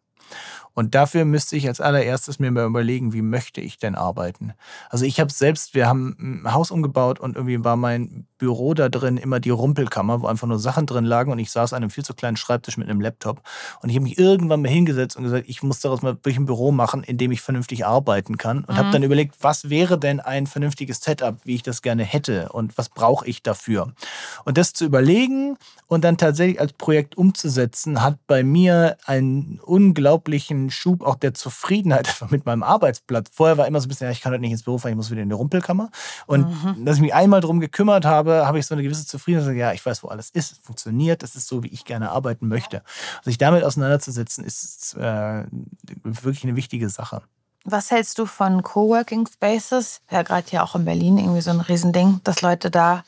Und dafür müsste ich als allererstes mir mal überlegen, wie möchte ich denn arbeiten. Also ich habe selbst, wir haben ein Haus umgebaut und irgendwie war mein Büro da drin immer die Rumpelkammer, wo einfach nur Sachen drin lagen und ich saß an einem viel zu kleinen Schreibtisch mit einem Laptop. Und ich habe mich irgendwann mal hingesetzt und gesagt, ich muss daraus mal wirklich ein Büro machen, in dem ich vernünftig arbeiten kann. Und mhm. habe dann überlegt, was wäre denn ein vernünftiges Setup, wie ich das gerne hätte und was brauche ich dafür. Und das zu überlegen und dann tatsächlich als Projekt umzusetzen, hat bei mir einen unglaublichen Schub auch der Zufriedenheit mit meinem Arbeitsplatz. Vorher war immer so ein bisschen, ja, ich kann heute nicht ins Büro fahren, ich muss wieder in die Rumpelkammer. Und mhm. dass ich mich einmal darum gekümmert habe, habe ich so eine gewisse Zufriedenheit. Ja, ich weiß, wo alles ist, es funktioniert, das ist so, wie ich gerne arbeiten möchte. Sich damit auseinanderzusetzen, ist äh, wirklich eine wichtige Sache. Was hältst du von Coworking Spaces? Ja, gerade hier auch in Berlin irgendwie so ein Riesending, dass Leute da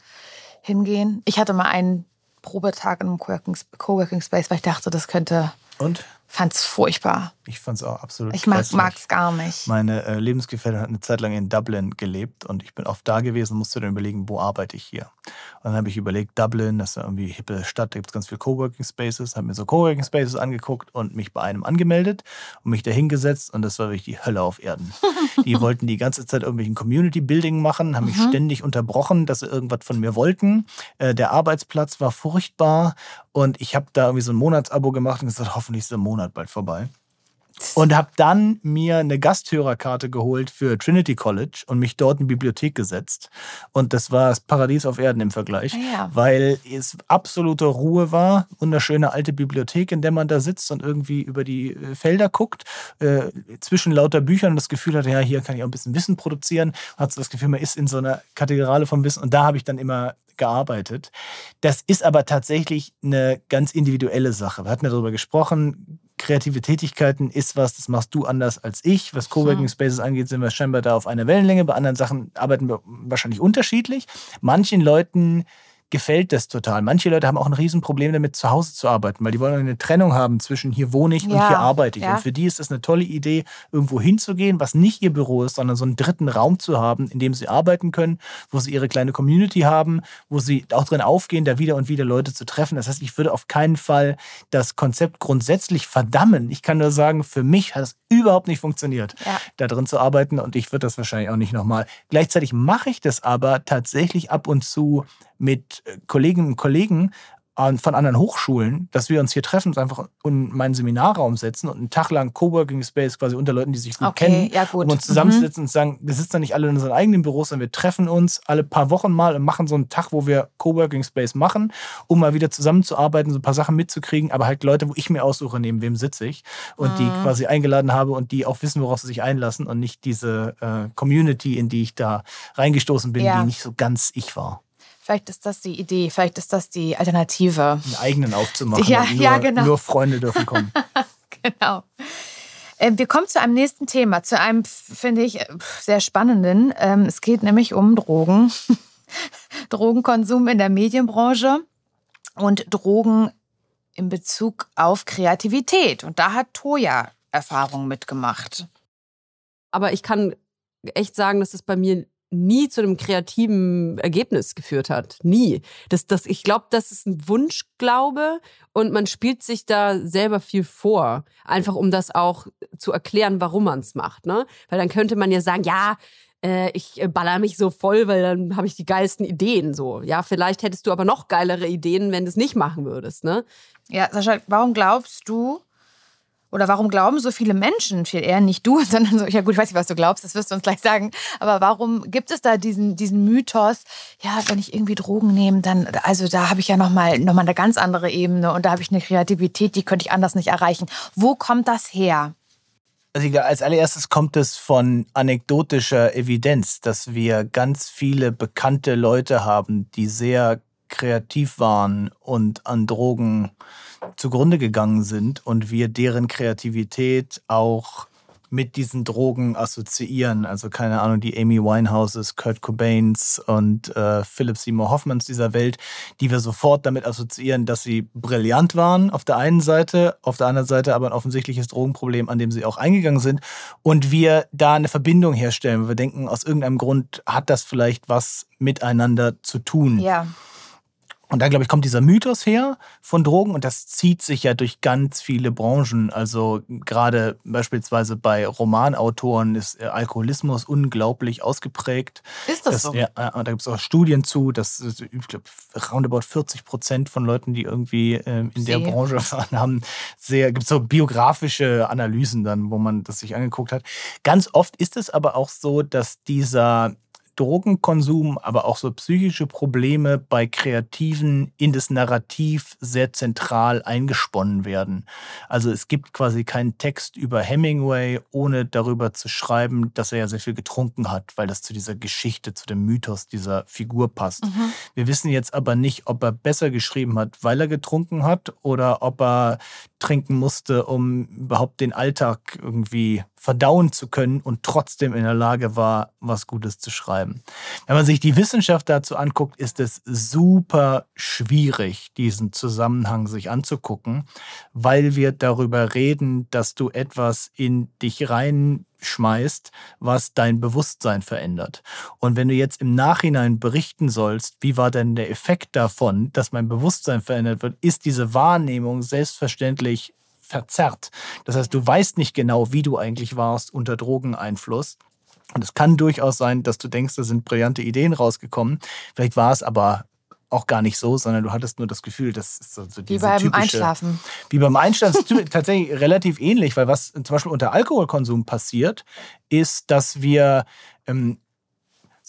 hingehen. Ich hatte mal einen Probetag in einem Coworking Space, weil ich dachte, das könnte. Und? Fand's furchtbar. Ich fand es auch absolut Ich mag es gar nicht. Meine äh, Lebensgefährtin hat eine Zeit lang in Dublin gelebt und ich bin oft da gewesen und musste dann überlegen, wo arbeite ich hier. Und dann habe ich überlegt, Dublin, das ist ja irgendwie hippe Stadt, da gibt es ganz viele Coworking Spaces, habe mir so Coworking Spaces angeguckt und mich bei einem angemeldet und mich da hingesetzt und das war wirklich die Hölle auf Erden. die wollten die ganze Zeit irgendwelchen Community Building machen, haben mich mhm. ständig unterbrochen, dass sie irgendwas von mir wollten. Äh, der Arbeitsplatz war furchtbar und ich habe da irgendwie so ein Monatsabo gemacht und gesagt, hoffentlich ist der Monat bald vorbei und habe dann mir eine Gasthörerkarte geholt für Trinity College und mich dort in die Bibliothek gesetzt. Und das war das Paradies auf Erden im Vergleich, ah ja. weil es absolute Ruhe war. Wunderschöne alte Bibliothek, in der man da sitzt und irgendwie über die äh, Felder guckt, äh, zwischen lauter Büchern und das Gefühl hat, ja, hier kann ich auch ein bisschen Wissen produzieren. Hat so das Gefühl, man ist in so einer Kathedrale vom Wissen. Und da habe ich dann immer gearbeitet. Das ist aber tatsächlich eine ganz individuelle Sache. Wir hatten ja darüber gesprochen, kreative Tätigkeiten ist was, das machst du anders als ich. Was Coworking Spaces angeht, sind wir scheinbar da auf einer Wellenlänge. Bei anderen Sachen arbeiten wir wahrscheinlich unterschiedlich. Manchen Leuten gefällt das total. Manche Leute haben auch ein Riesenproblem damit, zu Hause zu arbeiten, weil die wollen eine Trennung haben zwischen hier wohne ich ja, und hier arbeite ich. Ja. Und für die ist es eine tolle Idee, irgendwo hinzugehen, was nicht ihr Büro ist, sondern so einen dritten Raum zu haben, in dem sie arbeiten können, wo sie ihre kleine Community haben, wo sie auch drin aufgehen, da wieder und wieder Leute zu treffen. Das heißt, ich würde auf keinen Fall das Konzept grundsätzlich verdammen. Ich kann nur sagen, für mich hat es überhaupt nicht funktioniert, ja. da drin zu arbeiten und ich würde das wahrscheinlich auch nicht nochmal. Gleichzeitig mache ich das aber tatsächlich ab und zu mit äh, Kolleginnen und Kollegen von anderen Hochschulen, dass wir uns hier treffen und einfach in meinen Seminarraum setzen und einen Tag lang Coworking Space quasi unter Leuten, die sich gut okay, kennen, ja gut. um uns zusammenzusetzen mhm. und sagen, wir sitzen dann nicht alle in unseren eigenen Büros, sondern wir treffen uns alle paar Wochen mal und machen so einen Tag, wo wir Coworking Space machen, um mal wieder zusammenzuarbeiten, so ein paar Sachen mitzukriegen, aber halt Leute, wo ich mir aussuche, neben wem sitze ich und mhm. die quasi eingeladen habe und die auch wissen, worauf sie sich einlassen und nicht diese äh, Community, in die ich da reingestoßen bin, ja. die nicht so ganz ich war. Vielleicht ist das die Idee, vielleicht ist das die Alternative. Einen eigenen aufzumachen. Ja, nur, ja, genau. Nur Freunde dürfen kommen. genau. Ähm, wir kommen zu einem nächsten Thema, zu einem, finde ich, sehr spannenden. Ähm, es geht nämlich um Drogen, Drogenkonsum in der Medienbranche und Drogen in Bezug auf Kreativität. Und da hat Toya Erfahrungen mitgemacht. Aber ich kann echt sagen, dass es bei mir nie zu einem kreativen Ergebnis geführt hat. Nie. Das, das, ich glaube, das ist ein Wunschglaube und man spielt sich da selber viel vor. Einfach um das auch zu erklären, warum man es macht. Ne? Weil dann könnte man ja sagen, ja, äh, ich baller mich so voll, weil dann habe ich die geilsten Ideen. So, ja, vielleicht hättest du aber noch geilere Ideen, wenn du es nicht machen würdest. Ne? Ja, Sascha, warum glaubst du, oder warum glauben so viele Menschen, viel eher nicht du, sondern so, ja gut, ich weiß nicht, was du glaubst, das wirst du uns gleich sagen, aber warum gibt es da diesen, diesen Mythos, ja, wenn ich irgendwie Drogen nehme, dann, also da habe ich ja nochmal noch mal eine ganz andere Ebene und da habe ich eine Kreativität, die könnte ich anders nicht erreichen. Wo kommt das her? Also als allererstes kommt es von anekdotischer Evidenz, dass wir ganz viele bekannte Leute haben, die sehr kreativ waren und an Drogen zugrunde gegangen sind und wir deren Kreativität auch mit diesen Drogen assoziieren. Also keine Ahnung, die Amy Winehouses, Kurt Cobains und äh, Philip Seymour Hoffmans dieser Welt, die wir sofort damit assoziieren, dass sie brillant waren auf der einen Seite, auf der anderen Seite aber ein offensichtliches Drogenproblem, an dem sie auch eingegangen sind und wir da eine Verbindung herstellen. Wir denken, aus irgendeinem Grund hat das vielleicht was miteinander zu tun. Ja. Und da, glaube ich, kommt dieser Mythos her von Drogen und das zieht sich ja durch ganz viele Branchen. Also gerade beispielsweise bei Romanautoren ist äh, Alkoholismus unglaublich ausgeprägt. Ist das, das so? Ja, da gibt es auch Studien zu, dass ich glaube, roundabout 40 Prozent von Leuten, die irgendwie ähm, in der Branche waren, haben sehr, gibt so biografische Analysen dann, wo man das sich angeguckt hat. Ganz oft ist es aber auch so, dass dieser Drogenkonsum, aber auch so psychische Probleme bei Kreativen in das Narrativ sehr zentral eingesponnen werden. Also es gibt quasi keinen Text über Hemingway, ohne darüber zu schreiben, dass er ja sehr viel getrunken hat, weil das zu dieser Geschichte, zu dem Mythos dieser Figur passt. Mhm. Wir wissen jetzt aber nicht, ob er besser geschrieben hat, weil er getrunken hat oder ob er trinken musste, um überhaupt den Alltag irgendwie verdauen zu können und trotzdem in der Lage war, was Gutes zu schreiben. Wenn man sich die Wissenschaft dazu anguckt, ist es super schwierig, diesen Zusammenhang sich anzugucken, weil wir darüber reden, dass du etwas in dich rein schmeißt, was dein Bewusstsein verändert. Und wenn du jetzt im Nachhinein berichten sollst, wie war denn der Effekt davon, dass mein Bewusstsein verändert wird, ist diese Wahrnehmung selbstverständlich verzerrt. Das heißt, du weißt nicht genau, wie du eigentlich warst unter Drogeneinfluss. Und es kann durchaus sein, dass du denkst, da sind brillante Ideen rausgekommen. Vielleicht war es aber auch gar nicht so, sondern du hattest nur das Gefühl, das ist so, so Wie beim typische, Einschlafen. Wie beim Einschlafen. ist tatsächlich relativ ähnlich, weil was zum Beispiel unter Alkoholkonsum passiert, ist, dass wir ähm,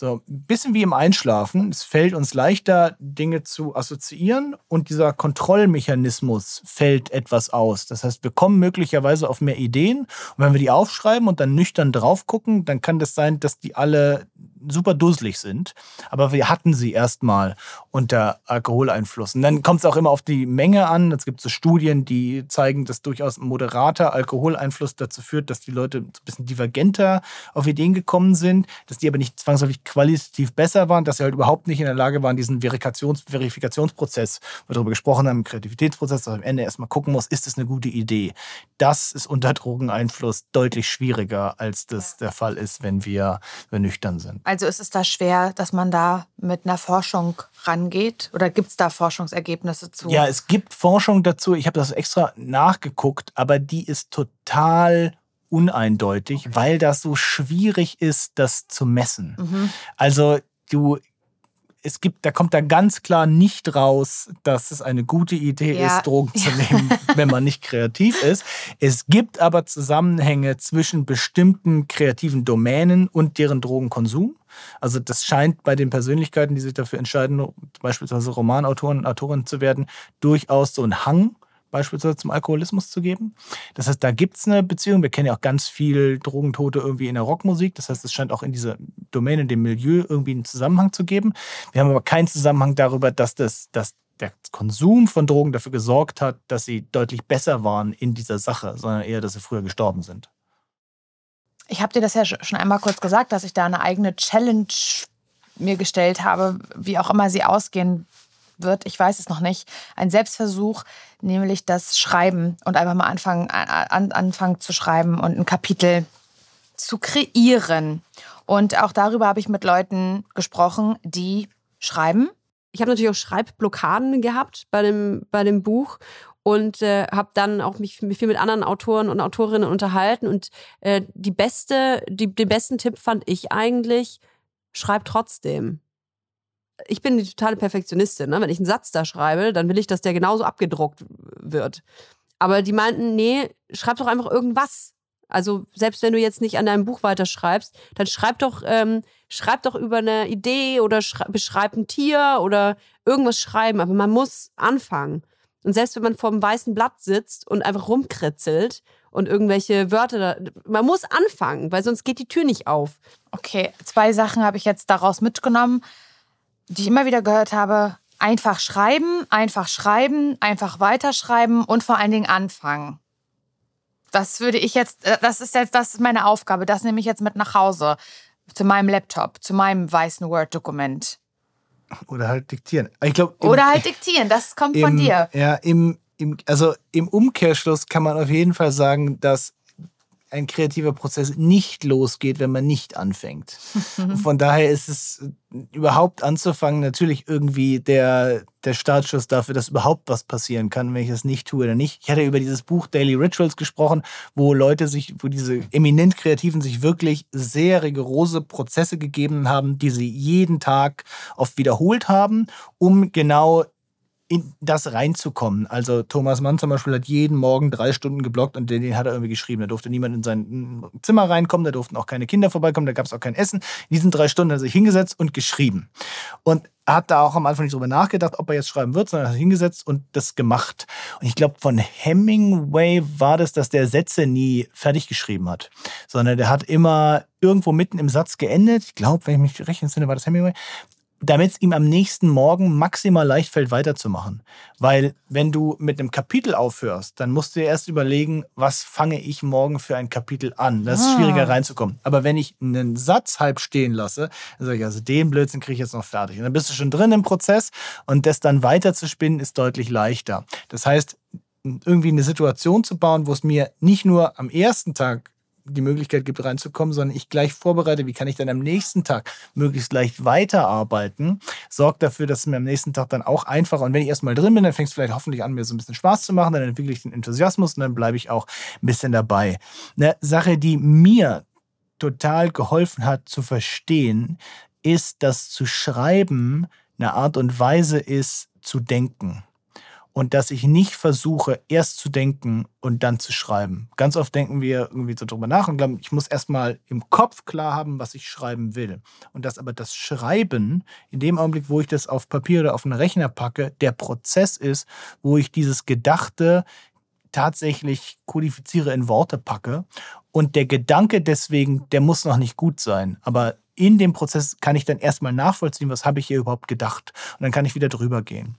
so ein bisschen wie im Einschlafen. Es fällt uns leichter, Dinge zu assoziieren und dieser Kontrollmechanismus fällt etwas aus. Das heißt, wir kommen möglicherweise auf mehr Ideen und wenn wir die aufschreiben und dann nüchtern drauf gucken, dann kann das sein, dass die alle super dusselig sind. Aber wir hatten sie erstmal unter Alkoholeinfluss. Und dann kommt es auch immer auf die Menge an. Es gibt so Studien, die zeigen, dass durchaus moderater Alkoholeinfluss dazu führt, dass die Leute ein bisschen divergenter auf Ideen gekommen sind, dass die aber nicht zwangsläufig qualitativ besser waren, dass sie halt überhaupt nicht in der Lage waren, diesen Verifikations Verifikationsprozess, wo wir darüber gesprochen haben, im Kreativitätsprozess, dass am Ende erstmal gucken muss, ist das eine gute Idee. Das ist unter Drogeneinfluss deutlich schwieriger, als das der Fall ist, wenn wir, wenn wir nüchtern sind. Also ist es da schwer, dass man da mit einer Forschung rangeht? Oder gibt es da Forschungsergebnisse zu? Ja, es gibt Forschung dazu. Ich habe das extra nachgeguckt, aber die ist total uneindeutig, okay. weil das so schwierig ist, das zu messen. Mhm. Also du es gibt, da kommt da ganz klar nicht raus, dass es eine gute Idee ja. ist, Drogen zu nehmen, wenn man nicht kreativ ist. Es gibt aber Zusammenhänge zwischen bestimmten kreativen Domänen und deren Drogenkonsum. Also das scheint bei den Persönlichkeiten, die sich dafür entscheiden, beispielsweise Romanautoren und Autorinnen zu werden, durchaus so ein Hang beispielsweise zum Alkoholismus zu geben. Das heißt, da gibt es eine Beziehung. Wir kennen ja auch ganz viel Drogentote irgendwie in der Rockmusik. Das heißt, es scheint auch in dieser Domäne, in dem Milieu irgendwie einen Zusammenhang zu geben. Wir haben aber keinen Zusammenhang darüber, dass, das, dass der Konsum von Drogen dafür gesorgt hat, dass sie deutlich besser waren in dieser Sache, sondern eher, dass sie früher gestorben sind. Ich habe dir das ja schon einmal kurz gesagt, dass ich da eine eigene Challenge mir gestellt habe, wie auch immer sie ausgehen wird, ich weiß es noch nicht, ein Selbstversuch, nämlich das Schreiben und einfach mal anfangen, an, anfangen zu schreiben und ein Kapitel zu kreieren. Und auch darüber habe ich mit Leuten gesprochen, die schreiben. Ich habe natürlich auch Schreibblockaden gehabt bei dem, bei dem Buch und äh, habe dann auch mich viel mit anderen Autoren und Autorinnen unterhalten. Und äh, die beste, die, den besten Tipp fand ich eigentlich, schreib trotzdem ich bin die totale Perfektionistin. Ne? Wenn ich einen Satz da schreibe, dann will ich, dass der genauso abgedruckt wird. Aber die meinten, nee, schreib doch einfach irgendwas. Also selbst wenn du jetzt nicht an deinem Buch weiterschreibst, dann schreib doch, ähm, schreib doch über eine Idee oder beschreib ein Tier oder irgendwas schreiben. Aber man muss anfangen. Und selbst wenn man vor einem weißen Blatt sitzt und einfach rumkritzelt und irgendwelche Wörter, da, man muss anfangen, weil sonst geht die Tür nicht auf. Okay, zwei Sachen habe ich jetzt daraus mitgenommen die ich immer wieder gehört habe, einfach schreiben, einfach schreiben, einfach weiterschreiben und vor allen Dingen anfangen. Das würde ich jetzt, äh, das ist jetzt, das ist meine Aufgabe. Das nehme ich jetzt mit nach Hause zu meinem Laptop, zu meinem weißen Word-Dokument. Oder halt diktieren. Ich glaub, Oder halt diktieren, das kommt im, von dir. Ja, im, im, also im Umkehrschluss kann man auf jeden Fall sagen, dass ein kreativer Prozess nicht losgeht, wenn man nicht anfängt. Von daher ist es überhaupt anzufangen natürlich irgendwie der, der Startschuss dafür, dass überhaupt was passieren kann, wenn ich das nicht tue oder nicht. Ich hatte über dieses Buch Daily Rituals gesprochen, wo Leute sich, wo diese eminent Kreativen sich wirklich sehr rigorose Prozesse gegeben haben, die sie jeden Tag oft wiederholt haben, um genau in das reinzukommen. Also Thomas Mann zum Beispiel hat jeden Morgen drei Stunden geblockt und den, hat er irgendwie geschrieben. Da durfte niemand in sein Zimmer reinkommen, da durften auch keine Kinder vorbeikommen, da gab es auch kein Essen. In diesen drei Stunden hat er sich hingesetzt und geschrieben. Und hat da auch am Anfang nicht drüber nachgedacht, ob er jetzt schreiben wird, sondern er hat hingesetzt und das gemacht. Und ich glaube, von Hemingway war das, dass der Sätze nie fertig geschrieben hat, sondern der hat immer irgendwo mitten im Satz geendet. Ich glaube, wenn ich mich recht entsinne, war das Hemingway damit es ihm am nächsten Morgen maximal leicht fällt, weiterzumachen. Weil wenn du mit einem Kapitel aufhörst, dann musst du dir erst überlegen, was fange ich morgen für ein Kapitel an. Das ist ah. schwieriger reinzukommen. Aber wenn ich einen Satz halb stehen lasse, dann sage ich, also den Blödsinn kriege ich jetzt noch fertig. Und dann bist du schon drin im Prozess und das dann weiter zu spinnen, ist deutlich leichter. Das heißt, irgendwie eine Situation zu bauen, wo es mir nicht nur am ersten Tag die Möglichkeit gibt, reinzukommen, sondern ich gleich vorbereite, wie kann ich dann am nächsten Tag möglichst leicht weiterarbeiten, sorgt dafür, dass es mir am nächsten Tag dann auch einfacher und wenn ich erstmal drin bin, dann fängt es vielleicht hoffentlich an, mir so ein bisschen Spaß zu machen, dann entwickle ich den Enthusiasmus und dann bleibe ich auch ein bisschen dabei. Eine Sache, die mir total geholfen hat zu verstehen, ist, dass zu schreiben eine Art und Weise ist, zu denken und dass ich nicht versuche, erst zu denken und dann zu schreiben. Ganz oft denken wir irgendwie so drüber nach und glauben, ich muss erstmal im Kopf klar haben, was ich schreiben will. Und dass aber das Schreiben, in dem Augenblick, wo ich das auf Papier oder auf einen Rechner packe, der Prozess ist, wo ich dieses Gedachte tatsächlich kodifiziere, in Worte packe. Und der Gedanke deswegen, der muss noch nicht gut sein. Aber in dem Prozess kann ich dann erstmal nachvollziehen, was habe ich hier überhaupt gedacht. Und dann kann ich wieder drüber gehen.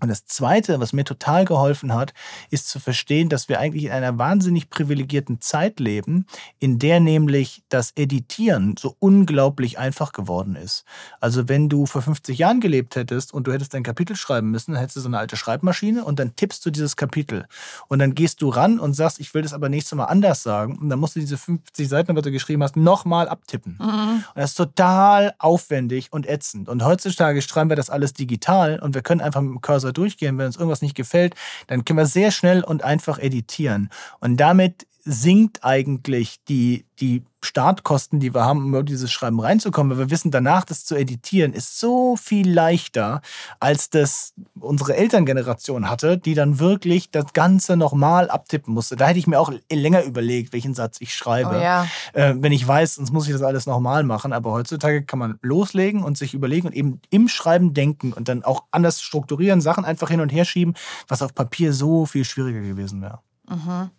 Und das Zweite, was mir total geholfen hat, ist zu verstehen, dass wir eigentlich in einer wahnsinnig privilegierten Zeit leben, in der nämlich das Editieren so unglaublich einfach geworden ist. Also wenn du vor 50 Jahren gelebt hättest und du hättest ein Kapitel schreiben müssen, dann hättest du so eine alte Schreibmaschine und dann tippst du dieses Kapitel. Und dann gehst du ran und sagst, ich will das aber nächstes Mal anders sagen. Und dann musst du diese 50 Seiten, was du geschrieben hast, nochmal abtippen. Mhm. Und das ist total aufwendig und ätzend. Und heutzutage schreiben wir das alles digital und wir können einfach mit dem Cursor Browser durchgehen. Wenn uns irgendwas nicht gefällt, dann können wir sehr schnell und einfach editieren. Und damit sinkt eigentlich die, die Startkosten, die wir haben, um über dieses Schreiben reinzukommen, weil wir wissen, danach das zu editieren ist so viel leichter, als das unsere Elterngeneration hatte, die dann wirklich das Ganze nochmal abtippen musste. Da hätte ich mir auch länger überlegt, welchen Satz ich schreibe. Oh ja. äh, wenn ich weiß, sonst muss ich das alles nochmal machen. Aber heutzutage kann man loslegen und sich überlegen und eben im Schreiben denken und dann auch anders strukturieren, Sachen einfach hin und her schieben, was auf Papier so viel schwieriger gewesen wäre. Mhm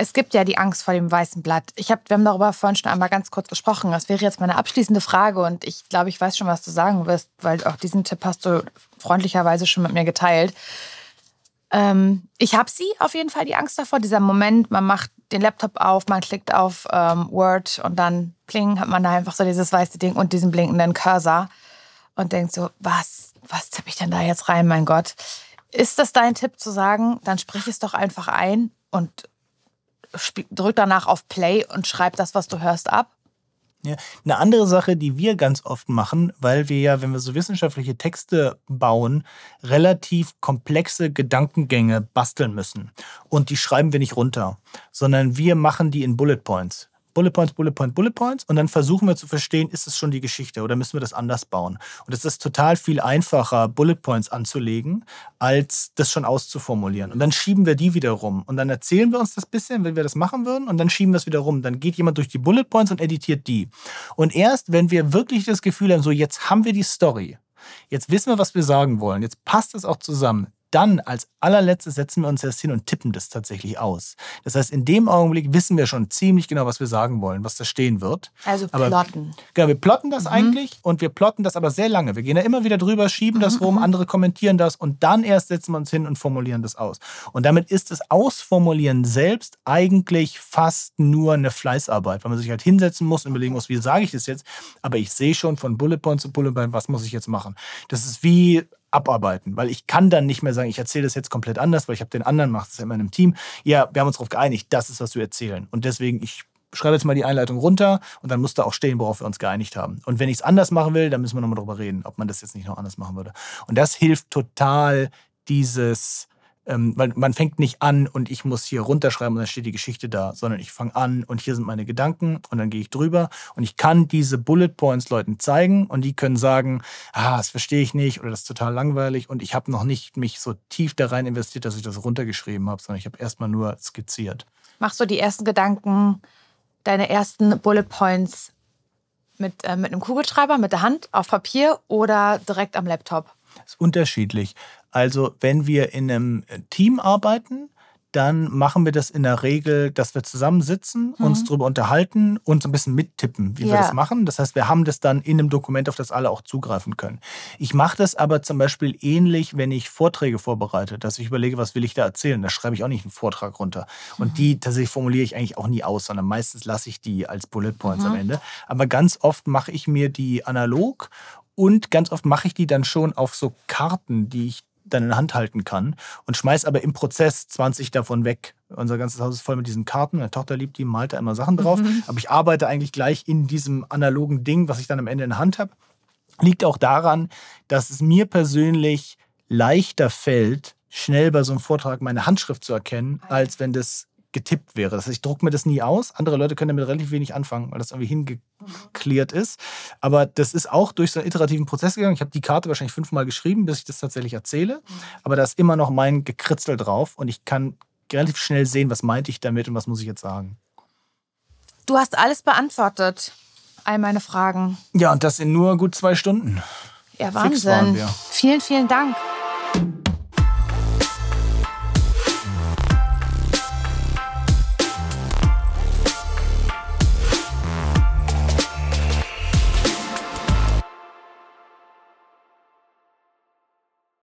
es gibt ja die Angst vor dem weißen Blatt. Ich hab, wir haben darüber vorhin schon einmal ganz kurz gesprochen. Das wäre jetzt meine abschließende Frage und ich glaube, ich weiß schon, was du sagen wirst, weil auch diesen Tipp hast du freundlicherweise schon mit mir geteilt. Ähm, ich habe sie auf jeden Fall die Angst davor. Dieser Moment, man macht den Laptop auf, man klickt auf ähm, Word und dann pling, hat man da einfach so dieses weiße Ding und diesen blinkenden Cursor und denkt so, was, was tippe ich denn da jetzt rein, mein Gott? Ist das dein Tipp zu sagen, dann sprich es doch einfach ein und drück danach auf Play und schreib das, was du hörst, ab? Ja. Eine andere Sache, die wir ganz oft machen, weil wir ja, wenn wir so wissenschaftliche Texte bauen, relativ komplexe Gedankengänge basteln müssen. Und die schreiben wir nicht runter, sondern wir machen die in Bullet Points. Bullet Points, Bullet Points, Bullet Points und dann versuchen wir zu verstehen, ist es schon die Geschichte oder müssen wir das anders bauen? Und es ist total viel einfacher, Bullet Points anzulegen, als das schon auszuformulieren. Und dann schieben wir die wieder rum und dann erzählen wir uns das bisschen, wenn wir das machen würden und dann schieben wir es wieder rum. Dann geht jemand durch die Bullet Points und editiert die. Und erst, wenn wir wirklich das Gefühl haben, so jetzt haben wir die Story, Jetzt wissen wir, was wir sagen wollen. Jetzt passt es auch zusammen dann als allerletztes setzen wir uns erst hin und tippen das tatsächlich aus. Das heißt, in dem Augenblick wissen wir schon ziemlich genau, was wir sagen wollen, was da stehen wird. Also plotten. Aber, genau, wir plotten das mhm. eigentlich und wir plotten das aber sehr lange. Wir gehen da immer wieder drüber, schieben mhm. das rum, mhm. andere kommentieren das und dann erst setzen wir uns hin und formulieren das aus. Und damit ist das Ausformulieren selbst eigentlich fast nur eine Fleißarbeit, weil man sich halt hinsetzen muss und überlegen muss, wie sage ich das jetzt. Aber ich sehe schon von Bullet Point zu Bullet Point, was muss ich jetzt machen. Das ist wie abarbeiten, weil ich kann dann nicht mehr sagen, ich erzähle das jetzt komplett anders, weil ich habe den anderen, macht es ja immer in einem Team. Ja, wir haben uns darauf geeinigt, das ist, was wir erzählen. Und deswegen, ich schreibe jetzt mal die Einleitung runter und dann muss da auch stehen, worauf wir uns geeinigt haben. Und wenn ich es anders machen will, dann müssen wir nochmal drüber reden, ob man das jetzt nicht noch anders machen würde. Und das hilft total, dieses ähm, weil man fängt nicht an und ich muss hier runterschreiben und dann steht die Geschichte da, sondern ich fange an und hier sind meine Gedanken und dann gehe ich drüber und ich kann diese Bullet Points Leuten zeigen und die können sagen, ah, das verstehe ich nicht oder das ist total langweilig und ich habe noch nicht mich so tief da rein investiert, dass ich das runtergeschrieben habe, sondern ich habe erstmal nur skizziert. Machst du die ersten Gedanken, deine ersten Bullet Points mit, äh, mit einem Kugelschreiber, mit der Hand auf Papier oder direkt am Laptop? Das ist unterschiedlich. Also wenn wir in einem Team arbeiten, dann machen wir das in der Regel, dass wir zusammensitzen, mhm. uns darüber unterhalten und so ein bisschen mittippen, wie ja. wir das machen. Das heißt, wir haben das dann in einem Dokument, auf das alle auch zugreifen können. Ich mache das aber zum Beispiel ähnlich, wenn ich Vorträge vorbereite, dass ich überlege, was will ich da erzählen. Da schreibe ich auch nicht einen Vortrag runter. Und mhm. die tatsächlich formuliere ich eigentlich auch nie aus, sondern meistens lasse ich die als Bullet Points mhm. am Ende. Aber ganz oft mache ich mir die analog und ganz oft mache ich die dann schon auf so Karten, die ich dann in der Hand halten kann und schmeiß aber im Prozess 20 davon weg. Unser ganzes Haus ist voll mit diesen Karten. Meine Tochter liebt die, malt da immer Sachen drauf. Mhm. Aber ich arbeite eigentlich gleich in diesem analogen Ding, was ich dann am Ende in der Hand habe. Liegt auch daran, dass es mir persönlich leichter fällt, schnell bei so einem Vortrag meine Handschrift zu erkennen, als wenn das getippt wäre. Das heißt, ich drucke mir das nie aus. Andere Leute können damit relativ wenig anfangen, weil das irgendwie hingeklärt ist. Aber das ist auch durch so einen iterativen Prozess gegangen. Ich habe die Karte wahrscheinlich fünfmal geschrieben, bis ich das tatsächlich erzähle. Aber da ist immer noch mein Gekritzel drauf und ich kann relativ schnell sehen, was meinte ich damit und was muss ich jetzt sagen. Du hast alles beantwortet. All meine Fragen. Ja, und das in nur gut zwei Stunden. Ja, Wahnsinn. Vielen, vielen Dank.